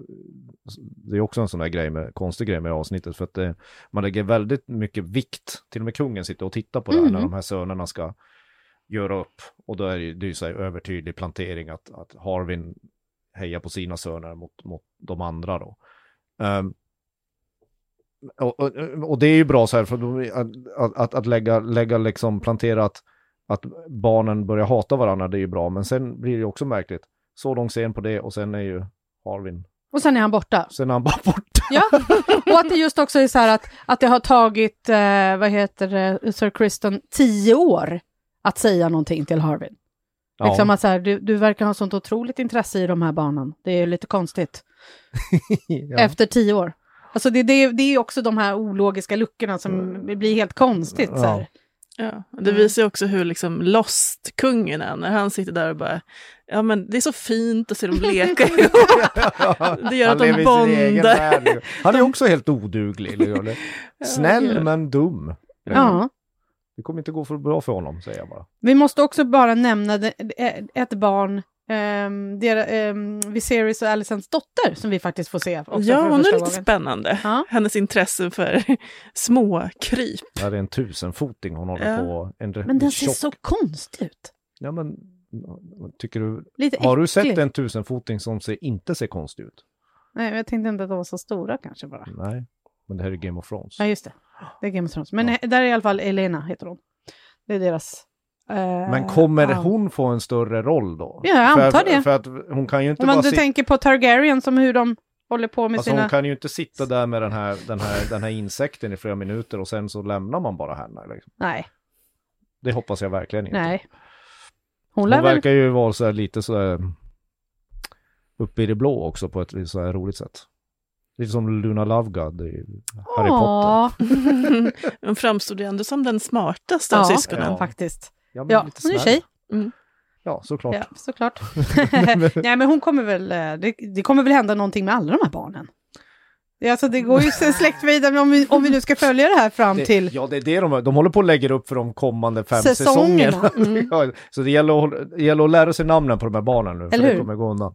Det är också en sån där grej med, konstig grej med avsnittet för att det, man lägger väldigt mycket vikt. Till och med kungen sitter och tittar på det här när de här sönerna ska göra upp. Och då är det ju, det är ju så här övertydlig plantering att, att Harvin hejar på sina söner mot, mot de andra då. Ehm, och, och, och det är ju bra så här för att, att, att lägga, lägga liksom plantera att, att barnen börjar hata varandra, det är ju bra. Men sen blir det ju också märkligt. Så lång scen på det och sen är ju Harvin, och sen är han borta. sen är han bara borta. Ja, <laughs> och att det just också är så här att, att det har tagit, eh, vad heter det, Sir Kristen, tio år att säga någonting till Harvin. Ja. Liksom att så här, du, du verkar ha sånt otroligt intresse i de här barnen. Det är lite konstigt. <laughs> ja. Efter tio år. Alltså det, det, det är också de här ologiska luckorna som blir helt konstigt. Så här. Ja, det visar ju också hur liksom lost kungen är när han sitter där och bara, ja men det är så fint att se dem leka <laughs> ihop. Det gör Han att de bondar. Han är också helt oduglig. Snäll men dum. Ja. Det kommer inte gå för bra för honom, säger jag bara. Vi måste också bara nämna ett barn, um, deras, um, Viserys och Alicents dotter, som vi faktiskt får se. Också Ja, för hon är lite gången. spännande. Ja. Hennes intresse för <laughs> små kryp. Ja, det är en tusenfoting hon håller Ja. på. En Men den ser så konstig ut. Ja, men tycker du... Lite Har du äcklig. sett en tusenfoting som ser, inte ser konstig ut? Nej, jag tänkte inte att de var så stora kanske bara. Nej, men det här är Game of Thrones. Ja, just det. Det är Game of Thrones. Men Ja. där är i alla fall Elena, heter hon. Det är deras... eh, Men kommer ja. hon få en större roll då? Ja, jag för antar att, det. För att hon kan ju inte Om bara du sitta... tänker på Targaryen, som hur de håller på med Alltså sina... hon kan ju inte sitta där med den här, den, här, den här insekten i flera minuter och sen så lämnar man bara henne. Liksom. Nej, Det hoppas jag verkligen inte. nej. Hon Hon lär väl... verkar ju vara så här lite så här uppe i det blå också på ett så här roligt sätt. Lite som Luna Lovegood i Harry Potter. Ja, <laughs> <laughs> Hon framstod ju ändå som den smartaste av ja, syskonen. Ja. faktiskt. Ja, men Ja, lite hon är tjej. Ja, såklart. Ja, såklart. <laughs> <laughs> Nej, men hon kommer väl... eh, Det, det kommer väl hända någonting med alla de här barnen. Det, alltså, det går ju <laughs> sen släktvidare om vi, om vi nu ska följa det här fram Det, till... Ja, det är det de, de håller på att lägga upp för de kommande fem Säsongerna. säsongerna. ja, så det gäller, att, det gäller att lära sig namnen på de här barnen nu, för Eller det hur? kommer gå undan.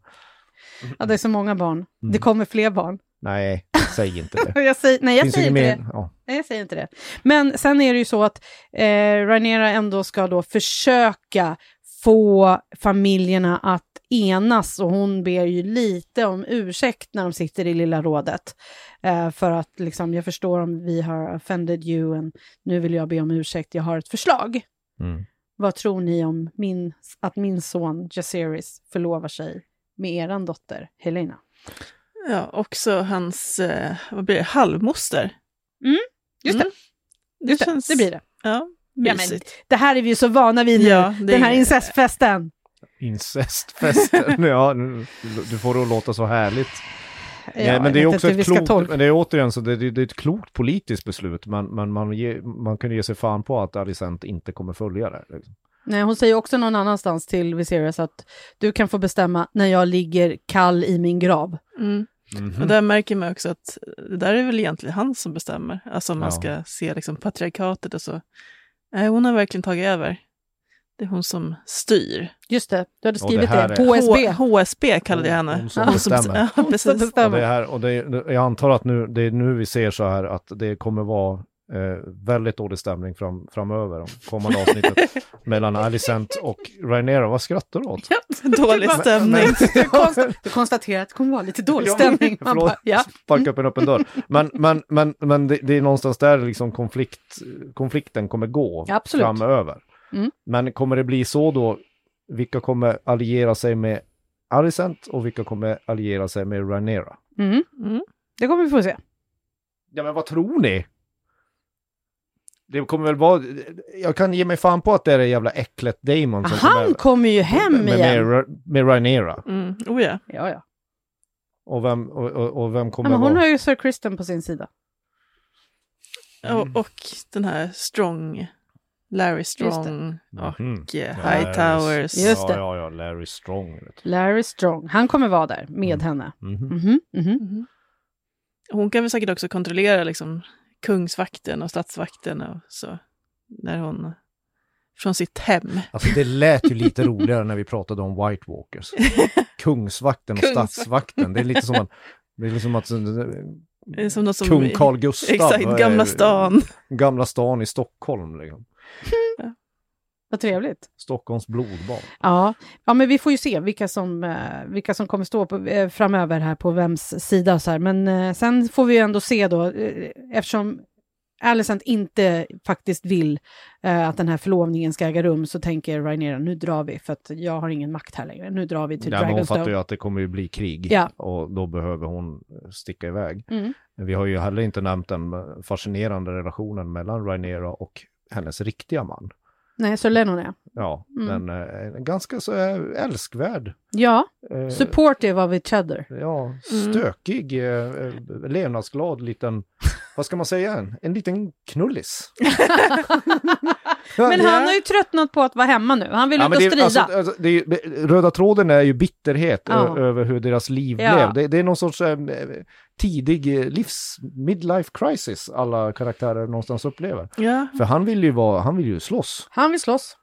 Ja, det är så många barn. Mm. Det kommer fler barn. Nej, säg inte det. <laughs> Jag säger, nej, jag Finns säger inte mer- det. Ja. Nej, jag säger inte det. Men sen är det ju så att eh, Rhaenyra ändå ska då försöka få familjerna att enas och hon ber ju lite om ursäkt när de sitter i lilla rådet. Eh, för att liksom, jag förstår om vi har offended you and nu vill jag be om ursäkt, jag har ett förslag. Mm. Vad tror ni om min, att min son Jaceres förlovar sig med eran dotter Helena? Ja, också hans, eh, vad blir det, halvmoster. Just det, Mm. just det, känns- det blir det. Ja, Ja, men, det här är vi ju så vana vid nu, Ja, det den här är- incestfesten. Incestfesten, <laughs> ja, du får det att låta så härligt. Ja, men det är också ett klokt, men det är återigen så det, det, det är ett klokt politiskt beslut, men, men man, ge, man kunde ge sig fan på att Alicent inte kommer följa det. Liksom. Nej, hon säger också någon annanstans till Viserys att du kan få bestämma när jag ligger kall i min grav. Mm. Mhm. Och där märker man också att det där är väl egentligen han som bestämmer. Alltså om man Ja. ska se liksom patriarkatet och så. Nej, hon har verkligen tagit över. Det är hon som styr. Just det, du hade skrivit det det. är- HSB. H- HSB kallade jag henne. Hon som bestämmer. Ja, Hon som precis. Och bestämmer. det här, och det, det- jag antar att nu, det är nu vi ser så här att det kommer vara eh, väldigt dålig stämning fram, framöver, om kommande avsnittet, <laughs> mellan Alicent och Rhaenyra. Vad skrattar du åt? Dålig stämning. <laughs> Du, <laughs> konst- du konstaterar att det kommer vara lite dålig stämning. Man Förlåt, bara, ja. sparka upp en öppen dörr. Men, men, men, men det, det är någonstans där liksom konflikt, konflikten kommer gå Ja, absolut. framöver. Mm. Men kommer det bli så då, vilka kommer alliera sig med Alicent och vilka kommer alliera sig med Rhaenyra? Mm. Mm. Det kommer vi få se. Ja men vad tror ni? Det kommer väl vara, jag kan ge mig fan på att det är det jävla äcklet Damon som Han kommer kommer ju hem med, igen. med, med Rhaenyra. Mm. Oh, ja. Ja, ja. Och vem, och, och, och vem ja kommer men hon vara... har ju Sir Kristen på sin sida. Och, och den här Strong, Larry Strong och Mhm. eh, Hightowers. Just det. Ja, ja, ja, Larry Strong. Larry Strong, han kommer vara där med henne. Mhm. Mhm, mhm. Mhm. Hon kan väl säkert också kontrollera liksom, kungsvakten och statsvakten och så. När hon, från sitt hem. Alltså det lät ju lite roligare när vi pratade om White Walkers. <laughs> Kungsvakten och statsvakten. Det är lite som att... Det är liksom att... Det är som något som, Kung Carl Gustaf. Exakt, Gamla eh, stan. Gamla stan i Stockholm. Liksom. Vad trevligt. Stockholms blodbad. Ja. ja, men vi får ju se vilka som, eh, vilka som kommer stå på, eh, framöver här på vems sida. Så här. Men eh, sen får vi ju ändå se då, eftersom Alicent inte faktiskt vill eh, att den här förlovningen ska äga rum så tänker Rhaenyra nu drar vi för att jag har ingen makt här längre. Nu drar vi till men hon Dragonstone. fattar ju att det kommer ju bli krig. Ja. Och då behöver hon sticka iväg. Mm. Vi har ju heller inte nämnt den fascinerande relationen mellan Rhaenyra och hennes riktiga man. Nej, så Lennon är. Ja, Mm. men eh, ganska så eh, älskvärd. Ja, Eh, supportive of each other. Ja, Mm. stökig, eh, eh, levnadsglad liten, <laughs> vad ska man säga, en, en liten knullis. <laughs> Men han har ju tröttnat på att vara hemma nu. Han vill Ja, ut och strida. alltså, alltså, det röda tråden är ju bitterhet Ja. ö- över hur deras liv Ja. blev. Det, det är någon sorts eh, tidig eh, livs, midlife crisis alla karaktärer någonstans upplever. Ja. För han vill ju vara, han vill ju slåss. Han vill slåss.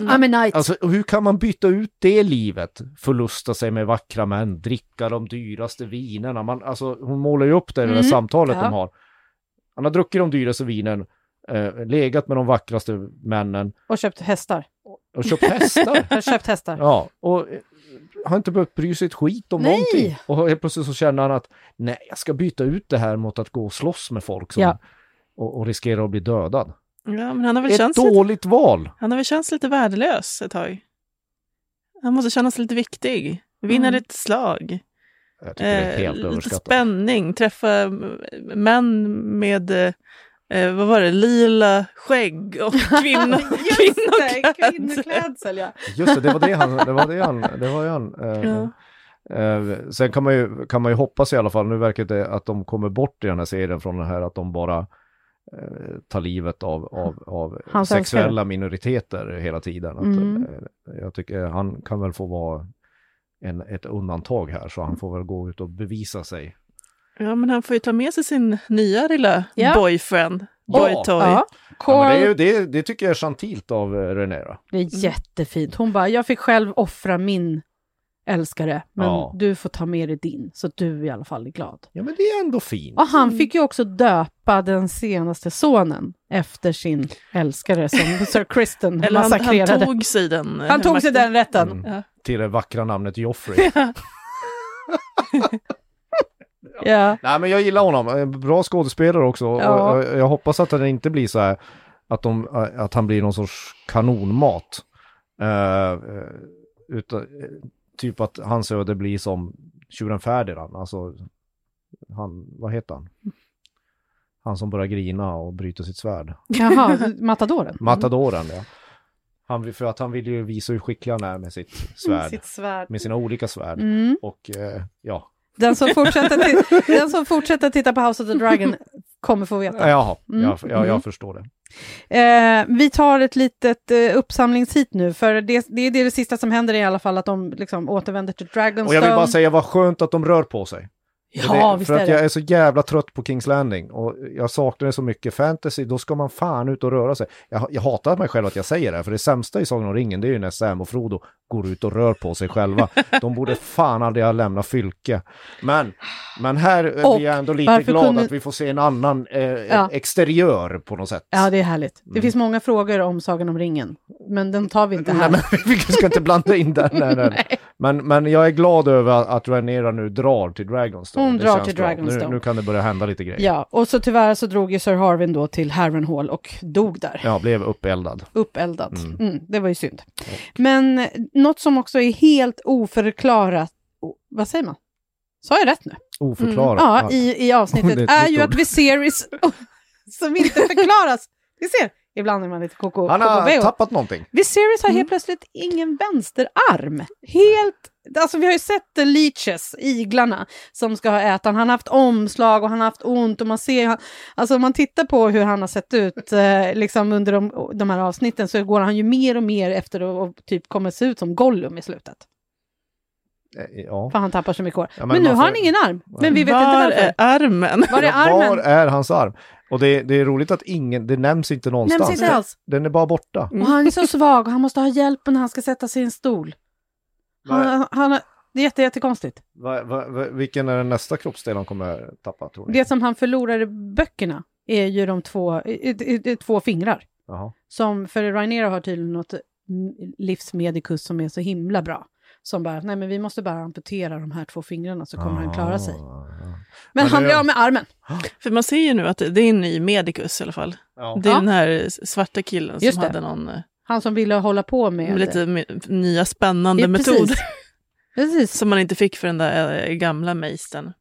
Mm. I'm a knight. Alltså hur kan man byta ut det livet? Förlusta sig med vackra män, dricka de dyraste vinerna. Man, alltså, hon målar ju upp det i det där Mm, samtalet ja. de har. Han har druckit de dyraste vinen, eh, legat med de vackraste männen Och köpt hästar. och köpt hästar. <laughs> Jag har köpt hästar. Ja, och har inte behövt bry sig ett skit om Nej. någonting. Och helt plötsligt så känner han att nej, jag ska byta ut det här mot att gå och slåss med folk som, Ja. och, och riskera att bli dödad. ja, men han har väl Ett känts lite, dåligt val. han har väl känts lite värdelös ett tag. Han måste känna sig lite viktig. Vinna Mm. lite slag. Jag tycker det är helt lite överskattat. spänning. Träffa eh, män med, eh, vad var det, lila skägg och <laughs> kvinno, kvinnoklädsel. kvinnoklädsel ja. Just det, det var det han, det var det han, det var det han. Eh, Ja. eh, sen kan man, ju, kan man ju hoppas i alla fall, nu verkar det att de kommer bort i den här serien från det här att de bara eh, tar livet av, av, av sexuella älskare. minoriteter hela tiden. Att, Mm. eh, jag tycker han kan väl få vara en, ett undantag här, så han får väl gå ut och bevisa sig. Ja, men han får ju ta med sig sin nya lilla Ja. boyfriend, boytoy. ja. Ja, men det, är det, det tycker jag är gentilt av eh, Renera. det är jättefint. Hon bara, jag fick själv offra min älskare, men Ja. du får ta med dig din, så att du i alla fall är glad. Ja, men det är ändå fint. Och han fick ju också döpa den senaste sonen efter sin älskare som <laughs> Sir Kristen Eller han, massakrerade. han tog sig den. eh, Han tog sig den rätten. Mm. Ja. Till det vackra namnet Joffrey. <laughs> <laughs> Ja. Nej men jag gillar honom, Eh, bra skådespelare också. Ja. Och jag, jag hoppas att det inte blir så här att, de, eh, att han blir någon sorts kanonmat. Eh, utan, typ att hans öde blir som tjuren Ferdinand, alltså han, vad heter han? Han som börjar grina och bryter sitt svärd. Jaha, matadoren. <laughs> Matadoren ja. Han, för att han vill ju visa hur skicklig han är med sitt svärd. Sitt svärd. Med sina olika svärd. Mm. Och eh, ja, Den, som fortsätter <laughs> den som fortsätter titta på House of the Dragon kommer få veta. jaha, Mm. jag, jag, Mm. jag förstår det. Eh, vi tar ett litet eh, uppsamlingshit nu, för det, det är det, det sista som händer i alla fall, att de liksom återvänder till Dragonstone. Och jag vill bara säga vad skönt att de rör på sig. För ja, det, visst för är att det. jag är så jävla trött på Kings Landing och jag saknar det så mycket. Fantasy, då ska man fan ut och röra sig. Jag, jag hatar mig själv att jag säger det, här, för det sämsta i Sagan om ringen det är ju när Sam och Frodo går ut och rör på sig själva. <laughs> De borde fan aldrig ha lämnat Fylke. Men, men här Och blir jag ändå lite glad kunde- att vi får se en annan eh, Ja. exteriör på något sätt. Ja, det är härligt. Det Mm. finns många frågor om Sagan om ringen, men den tar vi inte här. Nej, men <laughs> vi ska inte blanda in den. <laughs> Nej, nej. Men, men jag är glad över att, Rhaenyra nu drar till Dragonstone. Hon Det drar till bra. Dragonstone. Nu, nu kan det börja hända lite grejer. Ja, och så tyvärr så drog ju Sir Harvin då till Harrenhal och dog där. Ja, blev uppeldad. Uppeldad. Mm. Mm, det var ju synd. Men något som också är helt oförklarat, vad säger man? Sa jag rätt nu? Oförklarat. Ja, i, i avsnittet <laughs> är ju att Viserys, <laughs> som inte förklaras. Vi ser, ibland är man lite koko. Han koko har beo. tappat någonting. Viserys har Mm. helt plötsligt ingen vänsterarm. Helt, alltså vi har ju sett the leeches, iglarna, som ska ha ätit. Han har haft omslag och han har haft ont och man ser, han- alltså om man tittar på hur han har sett ut eh, liksom under de, de här avsnitten så går han ju mer och mer efter att typ kommer se ut som Gollum i slutet. Eh, Ja. För han tappar så mycket hår. Ja, men men nu har han ingen arm. Men vi vet Var inte varför. är armen? Var är Ja, Var armen? är hans arm? Och det, det är roligt att ingen, det nämns inte någonstans. Nämns inte alls. Den är bara borta. Och han är så svag och han måste ha hjälp när han ska sätta sig i en stol. Han, han, det är jätte, jättekonstigt. Va, va, va, vilken är den nästa kroppsdel han kommer tappa, tror ni? Det som han förlorar i böckerna är ju de två, i- i- i- två fingrar. Jaha. Som, för Rhaenyra har tydligen något mm, livsmedikus som är så himla bra. Som bara, nej men vi måste bara amputera de här två fingrarna så kommer han klara sig. Ah, ja. Men, Men han blir av med armen. <gasps> För man ser ju nu att det är en ny medikus i alla fall. Ja. Det är Ja. den här svarta killen Just som det. hade någon eh, Han som ville hålla på med... med lite me- nya spännande Ja, precis. metoder <laughs> Precis. som man inte fick för den där eh, gamla meistern.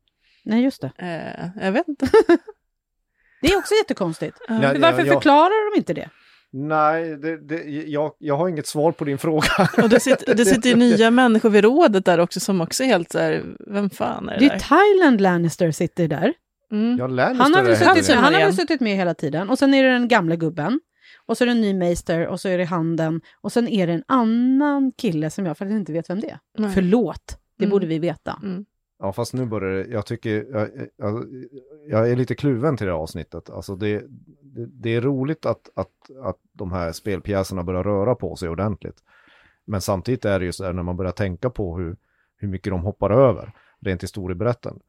Nej, just det. Eh, jag vet inte. <laughs> Det är också jättekonstigt. Ja. Varför förklarar de inte det? Nej, det, det, jag, jag har inget svar på din fråga. Och det sitter, det <laughs> sitter ju nya människor vid rådet där också som också är helt så här, vem fan är det Det är där? Thailand Lannister sitter där. Mm. Jag lär Han har, väl suttit, heller. han har väl suttit med hela tiden. Och sen är det den gamla gubben. och så är det en ny Meister och så är det handen och sen är det en annan kille som jag faktiskt inte vet vem det är. Nej. Förlåt, det Mm. borde vi veta. Mm. Ja, fast nu börjar det, jag tycker, jag, jag, jag är lite kluven till det här avsnittet. Alltså det, det, det är roligt att, att, att de här spelpjäserna börjar röra på sig ordentligt. Men samtidigt är det ju så här när man börjar tänka på hur, hur mycket de hoppar över, rent historieberättande.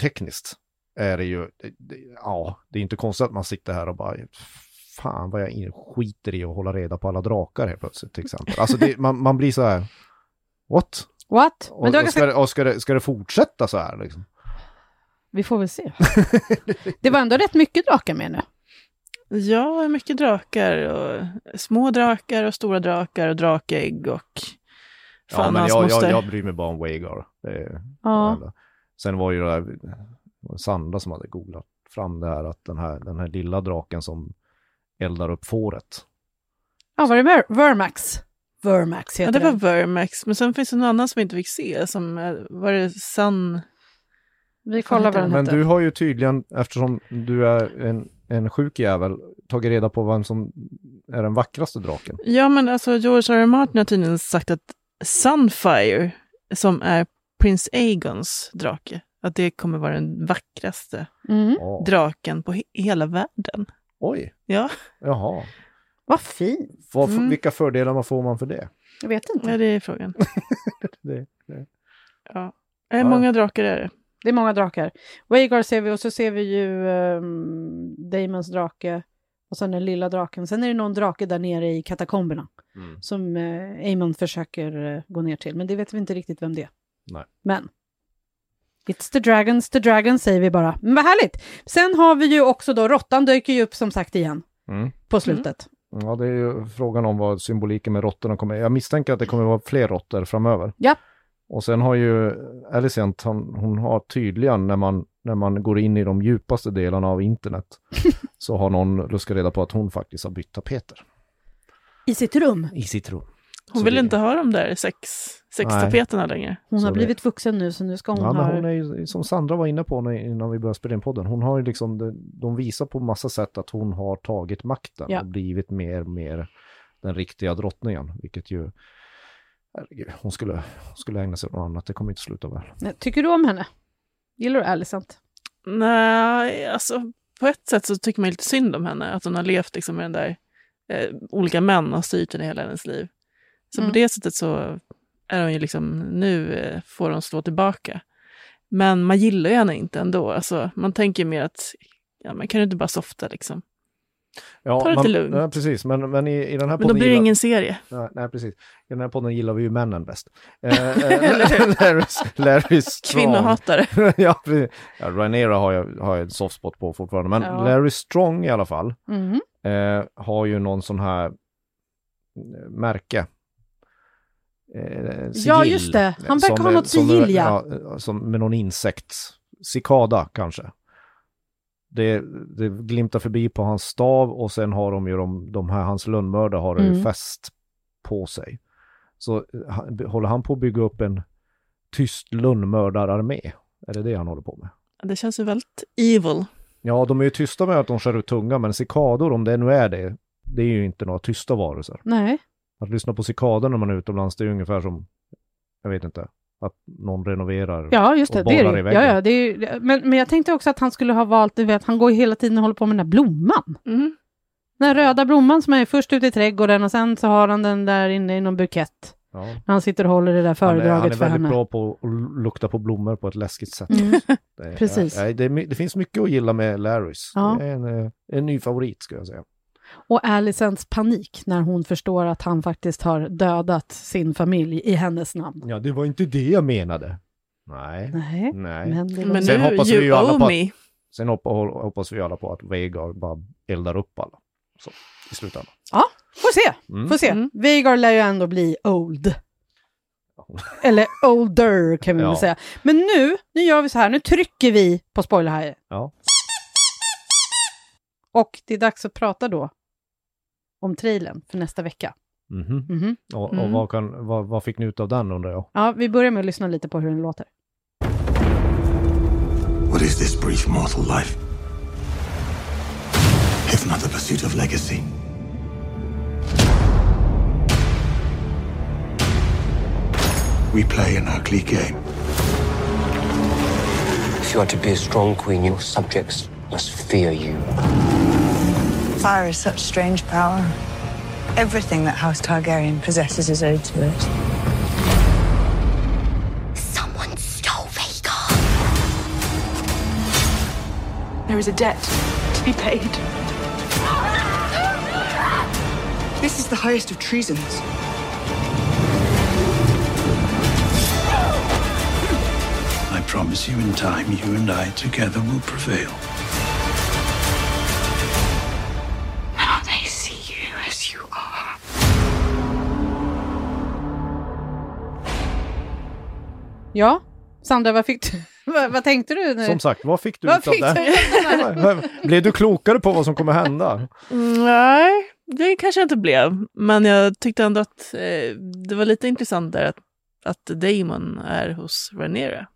Tekniskt är det ju, det, ja, det är inte konstigt att man sitter här och bara, fan vad jag skiter i att hålla reda på alla drakar helt plötsligt till exempel. Alltså det, man, man blir så här, what? What? Och, Men och, ska, det, och ska, det, ska det fortsätta så här liksom? Vi får väl se. det var ändå rätt mycket drakar med nu. Ja, mycket drakar och små drakar och stora drakar och drakägg och Ja, fan men hans jag, jag, moster. jag bryr mig bara om Wagar. Ja. Sen var ju det där, Sandra som hade googlat fram det här att den här, den här lilla draken som eldar upp fåret. Ja, var det Ver- Vermax? Vermax Ja, heter det var. Vermax, men sen finns det någon annan som vi inte fick se, som eh, var det Sun... Vi kollar vad den Men du har ju tydligen, eftersom du är en, en sjuk jävel, tagit reda på vem som är den vackraste draken. Ja, men alltså George R. R. Martin har tydligen sagt att Sunfire, som är Prince Aegons drake, att det kommer vara den vackraste Mm. Ja. draken på he- hela världen. Oj, Ja, jaha. Vad fint. Vad, Mm. Vilka fördelar man får man för det? Jag vet inte. ja det är frågan. <laughs> det, det. Ja. Hur många drakar är det? Det är många drakar. Wagar ser vi och så ser vi ju um, Damons drake och sen den lilla draken. Sen är det någon drake där nere i katakomberna Mm. som uh, Amon försöker eh, gå ner till. Men det vet vi inte riktigt vem det är. Nej. Men It's the dragons, the dragons säger vi bara. Men vad härligt! Sen har vi ju också då, råttan dyker ju upp som sagt igen Mm. på slutet. Ja, det är ju frågan om vad symboliken med råttorna kommer... Jag misstänker att det kommer vara fler råttor framöver. Ja. Och sen har ju Alicent, hon, hon har tydligen när man, när man går in i de djupaste delarna av internet <laughs> så har någon luskat reda på att hon faktiskt har bytt tapeter I sitt rum. i sitt rum. Hon Så vill det- inte ha de där sex, sex Nej. tapeterna längre. Hon Så har det- blivit vuxen nu så nu ska hon Ja, men ha... hon är ju, som Sandra var inne på när, innan vi började spela in podden, hon har ju liksom, de, de visar på massa sätt att hon har tagit makten Ja. och blivit mer och mer den riktiga drottningen, vilket ju, herregud, hon skulle, hon skulle ägna sig åt något annat, det kommer inte sluta väl. Tycker du om henne? Gillar du Alicent? Nej, alltså på ett sätt så tycker man lite synd om henne, att hon har levt liksom med den där, eh, olika män har styrt henne hela hennes liv. Så Mm. på det sättet så är hon ju liksom, nu eh, får hon slå tillbaka. Men man gillar ju henne inte ändå, alltså man tänker mer att, ja men kan du inte bara softa liksom? Ja, Ta det lite lugnt. Ja, precis, men, men i, i den här Men då blir det gillar- ingen serie. Nej, nej, precis. I den här podden gillar vi ju männen bäst. Eh, <laughs> eh, <laughs> Larry, Larry Strong. Kvinnohatare. <laughs> ja, precis. ja, Rhaenyra har jag, har jag en soft spot på fortfarande, men Ja. Larry Strong i alla fall Mhm. eh, har ju någon sån här eh, märke. Eh, Ja, just det. Han verkar ha något sigill, ja. Som med någon insekt. Cikada kanske. Det, det glimtar förbi på hans stav och sen har de ju de, de här, hans lönnmördare har det ju Mm. fäst på sig. Så eh, han- håller han på att bygga upp en tyst lönnmördararmé? Är det det han håller på med? Det känns ju väldigt evil. Ja, de är ju tysta med att de skär ut tunga, men cikador, om det nu är det, det är ju inte några tysta varelser. Nej. Att lyssna på cikador när man är utomlands, det är ungefär som, jag vet inte, att någon renoverar. Ja, just det. Och det är det. i väggen. Ja, ja, det är, ju- men, men jag tänkte också att han skulle ha valt, du vet, han går ju hela tiden och håller på med den där blomman. Mm. Den röda blomman som är först ute i trädgården och sen så har han den där inne i någon bukett. Ja. När han sitter och håller det där Han är, föredraget han är för väldigt henne. bra på att lukta på blommor på ett läskigt sätt. Mm. Det, är- <laughs> precis. Det, är my- det finns mycket att gilla med Larrys. Ja. Det är en, eh, en ny favorit skulle jag säga. Och Alicents panik när hon förstår att han faktiskt har dödat sin familj i hennes namn. Ja, det var inte det jag menade. Nej. Nej, Nej. men det var... Men Sen nu, hoppas vi ju alla på att-. Sen hoppas, hoppas vi alla på att Veigar bara eldar upp alla. Så, i slutändan. Ja, får se. Mm. Får se. Mm. Veigar lär ju ändå bli old. Eller older kan vi Ja. väl säga. Men nu, nu gör vi så här, nu trycker vi på spoilerhajen. Ja. Och det är dags att prata då om trailern för nästa vecka. Mm -hmm. Mm -hmm. Och, och mm. vad, kan, vad, vad fick ni ut av den undrar jag? Ja, vi börjar med att lyssna lite på hur den låter. What is this brief mortal life? If not the pursuit of legacy. We play an ugly game. If you are to be a strong queen, your subjects must fear you. Fire is such strange power. Everything that House Targaryen possesses is owed to it. Someone stole Vhagar. There is a debt to be paid. This is the highest of treasons. I promise you in time, you and I together will prevail. Ja, Sandra, vad fick du? <laughs> vad, vad tänkte du? När... Som sagt, vad fick du Vad ut av fick det? du <laughs> Blev du klokare på vad som kommer hända? Mm, nej, det kanske jag inte blev. Men jag tyckte ändå att eh, det var lite intressant där att, att Damon är hos Rhaenyra.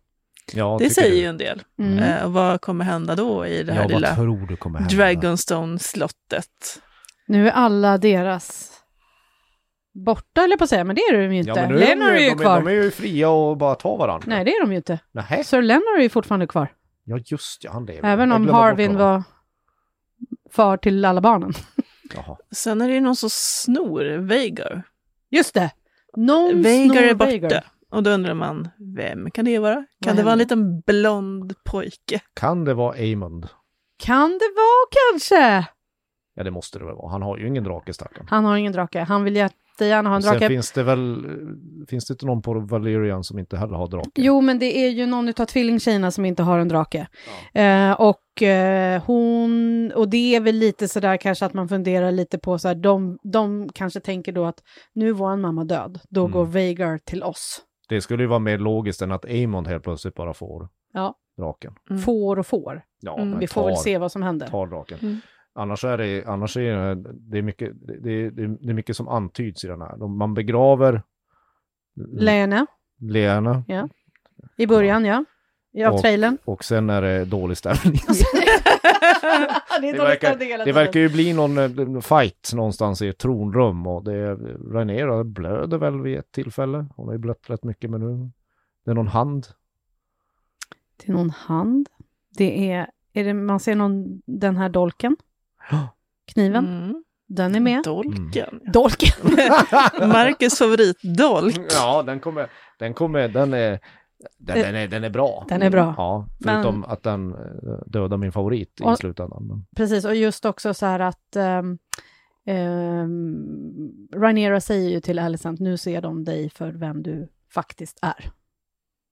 Ja, det tycker säger du? ju en del. Mm. Eh, och vad kommer hända då i det här Ja, vad lilla? Dragonstone-slottet? Nu är alla deras borta, eller på att säga, men det är de ju inte. Ja, men nu Lennart är ju de, kvar. De är ju fria och bara ta varandra. Nej, det är de ju inte. Nähä? Sir Lennart är ju fortfarande kvar. Ja, just ja, han lever. Även om Harvin var far till alla barnen. Jaha. Sen är det ju någon som snor Vhagar. Just det! Någon Vhagar snor är borta. Vhagar. Och då undrar man, vem kan det vara? Kan Vad det vara en liten blond pojke? Kan det vara Amund? Kan det vara kanske? Ja, det måste det väl vara. Han har ju ingen drake, stackarn. Han har ingen drake. Han vill jättegärna ha en Sen drake. finns det väl, finns det inte någon på Valerian som inte heller har drake? Jo, men det är ju någon av tvillingtjejerna som inte har en drake. Eh, och eh, hon, och det är väl lite sådär kanske att man funderar lite på så här, de, de kanske tänker då att nu är vår mamma död, då Mm. går Vhagar till oss. Det skulle ju vara mer logiskt än att Amund helt plötsligt bara får Ja, draken. Mm. får och får. Ja, Mm. Vi får väl se vad som händer. tar draken. Annars är det, annars är det, det, är mycket, det, det, det är mycket som antyds i den här. Man begraver Lene, Lena i början ja. I av Och- trailern. och sen är det dålig stämning. <laughs> det, är det, verkar, det verkar ju bli någon eh, fight någonstans i ett tronrum och det Rhaenyra blöder väl vid ett tillfälle. Hon har ju blött rätt mycket men nu det är någon hand. Det är någon hand. Det är, är det, man ser någon, den här dolken. Kniven. Mm. Den är med. Dolken. Dolken! <laughs> Marcus favoritdolk. Ja, den kommer, den kommer, den är, den, den är, den är bra. Den är bra. Ja, Men- förutom att den eh, dödar min favorit i Och- slutändan. Men, Precis, och just också så här att um, um, Rhaenyra säger ju till Alicent, nu ser de dig för vem du faktiskt är.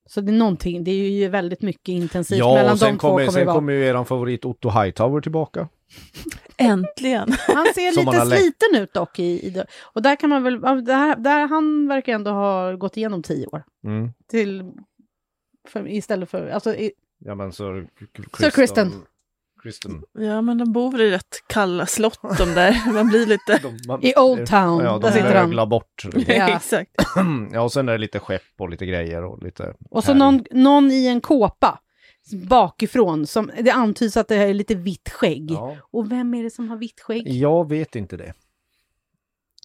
Så det är någonting, det är ju väldigt mycket intensivt ja, mellan och sen de två det sen kommer ju eran favorit Otto Hightower tillbaka. Äntligen. <laughs> Han ser lite sliten ut dock. I, i det. Och där kan man väl, där, där han verkar ändå ha gått igenom tio år. Mm. Till, för, istället för, alltså i, Ja men så... Sir Kristen. Kristen. Ja, men de bor väl i rätt kalla slott de där. Man blir lite... <laughs> De, man, I Old Town, Ja, där de möglar bort. <laughs> Ja. Exakt. <clears throat> ja, och sen är det lite skepp och lite grejer och lite... Och så någon, någon i en kåpa bakifrån. Som, det antyds att det är lite vitt skägg. Ja. Och vem är det som har vitt skägg? Jag vet inte det.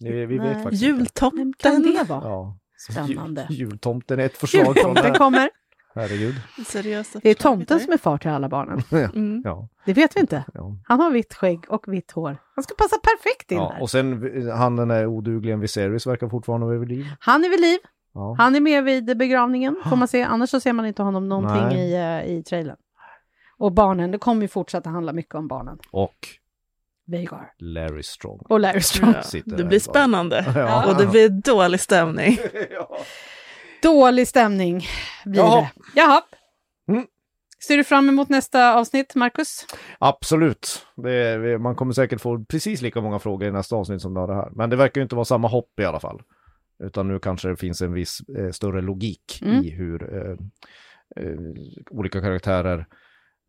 Vi, vi vet faktiskt inte. Vem kan Jultomten. det vara? Ja. Spännande. Jul, jultomten är ett förslag Jultomten det. kommer. Herregud. Seriösa Det är tomten som är far till alla barnen. <laughs> Mm. Ja, Det vet vi inte. Han har vitt skägg och vitt hår. Han ska passa perfekt in ja. här. Och sen han den där odugligen Viserys verkar fortfarande vara vid liv. Han är vid liv. Ja. Han är med vid begravningen, får man se. Annars så ser man inte honom någonting Nej. i, uh, i trailern. Och barnen, det kommer ju fortsätta handla mycket om barnen. Och Vhagar. Larry Strong. Och Larry Strong. Ja, det blir spännande. <laughs> Ja. Och det blir dålig stämning. <laughs> Dålig stämning blir Jaha. det. Jaha. Mm. Ser du fram emot nästa avsnitt, Marcus? Absolut. Det är, man kommer säkert få precis lika många frågor i nästa avsnitt som det har det här. Men det verkar ju inte vara samma hopp i alla fall. Utan nu kanske det finns en viss eh, större logik Mm. i hur eh, eh, olika karaktärer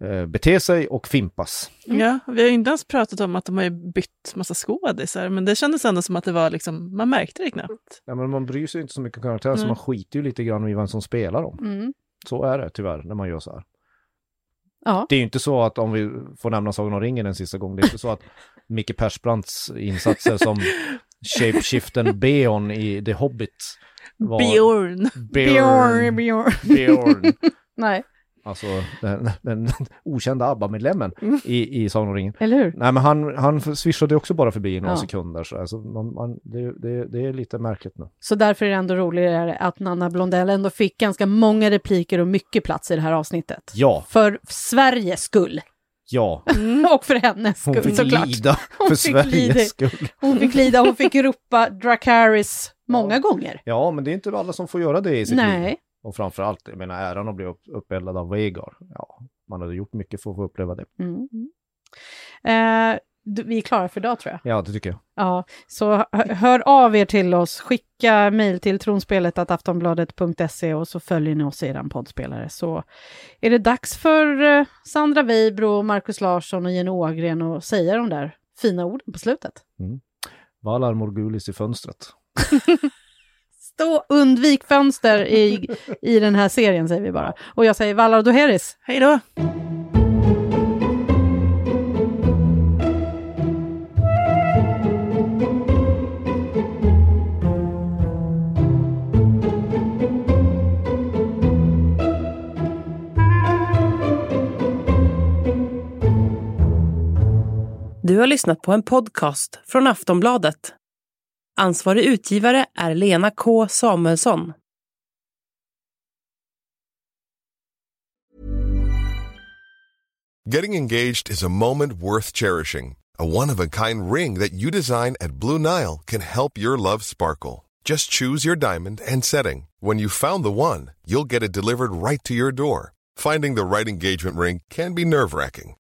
eh, beter sig och fimpas. Ja, vi har ju inte ens pratat om att de har bytt massa skådisar, men det kändes ändå som att det var liksom, man märkte det knappt. Ja, men man bryr sig inte så mycket om karaktärer så Nej. man skiter ju lite grann i vem som spelar dem. Mm. Så är det tyvärr när man gör så här. Ja. Det är ju inte så att om vi får nämna Sagan om ringen en sista gång, det är inte så att Micke Persbrandts insatser som <laughs> shapeshiften Beon i The Hobbit var Björn. Björn, Björn. Björn. <laughs> Nej, Alltså den, den okända ABBA-medlemmen i, i Sagan om ringen. eller hur? Nej men han, han swishade också bara förbi i några Ja. sekunder. Så alltså, man, man, det, det, det är lite märkligt nu. Så därför är det ändå roligare att Nanna Blondell ändå fick ganska många repliker och mycket plats i det här avsnittet. Ja, För Sveriges skull. Ja. och för hennes Hon skull fick såklart. lida Hon för fick Sveriges lida. skull. Hon fick lida, hon fick ropa Dracaris många gånger. Ja, men det är inte alla som får göra det i sitt liv. Nej, Och framförallt, jag menar äran att bli upp, uppeldad av Veigar. Ja, man hade gjort mycket för att få uppleva det. mm. eh, du- vi är klara för idag tror jag. Ja, det tycker jag. Ja, så hö- hör av er till oss, skicka mejl till tronspelet aftonbladet.se och så följer ni oss i er poddspelare. Så är det dags för eh, Sandra Weibro, Markus Larsson och Jenny Ågren att säga de där fina orden på slutet. Valar Morgulis i fönstret. <laughs> Stå, undvik fönster i, i den här serien säger vi bara. Och jag säger Valar Doheris. Hej då! Du har lyssnat på en podcast från Aftonbladet. Ansvarig utgivare är Lena K Samuelsson. Getting engaged is a moment worth cherishing. A one of a kind ring that you design at Blue Nile can help your love sparkle. Just choose your diamond and setting. When you found the one, you'll get it delivered right to your door. Finding the right engagement ring can be nerve wracking.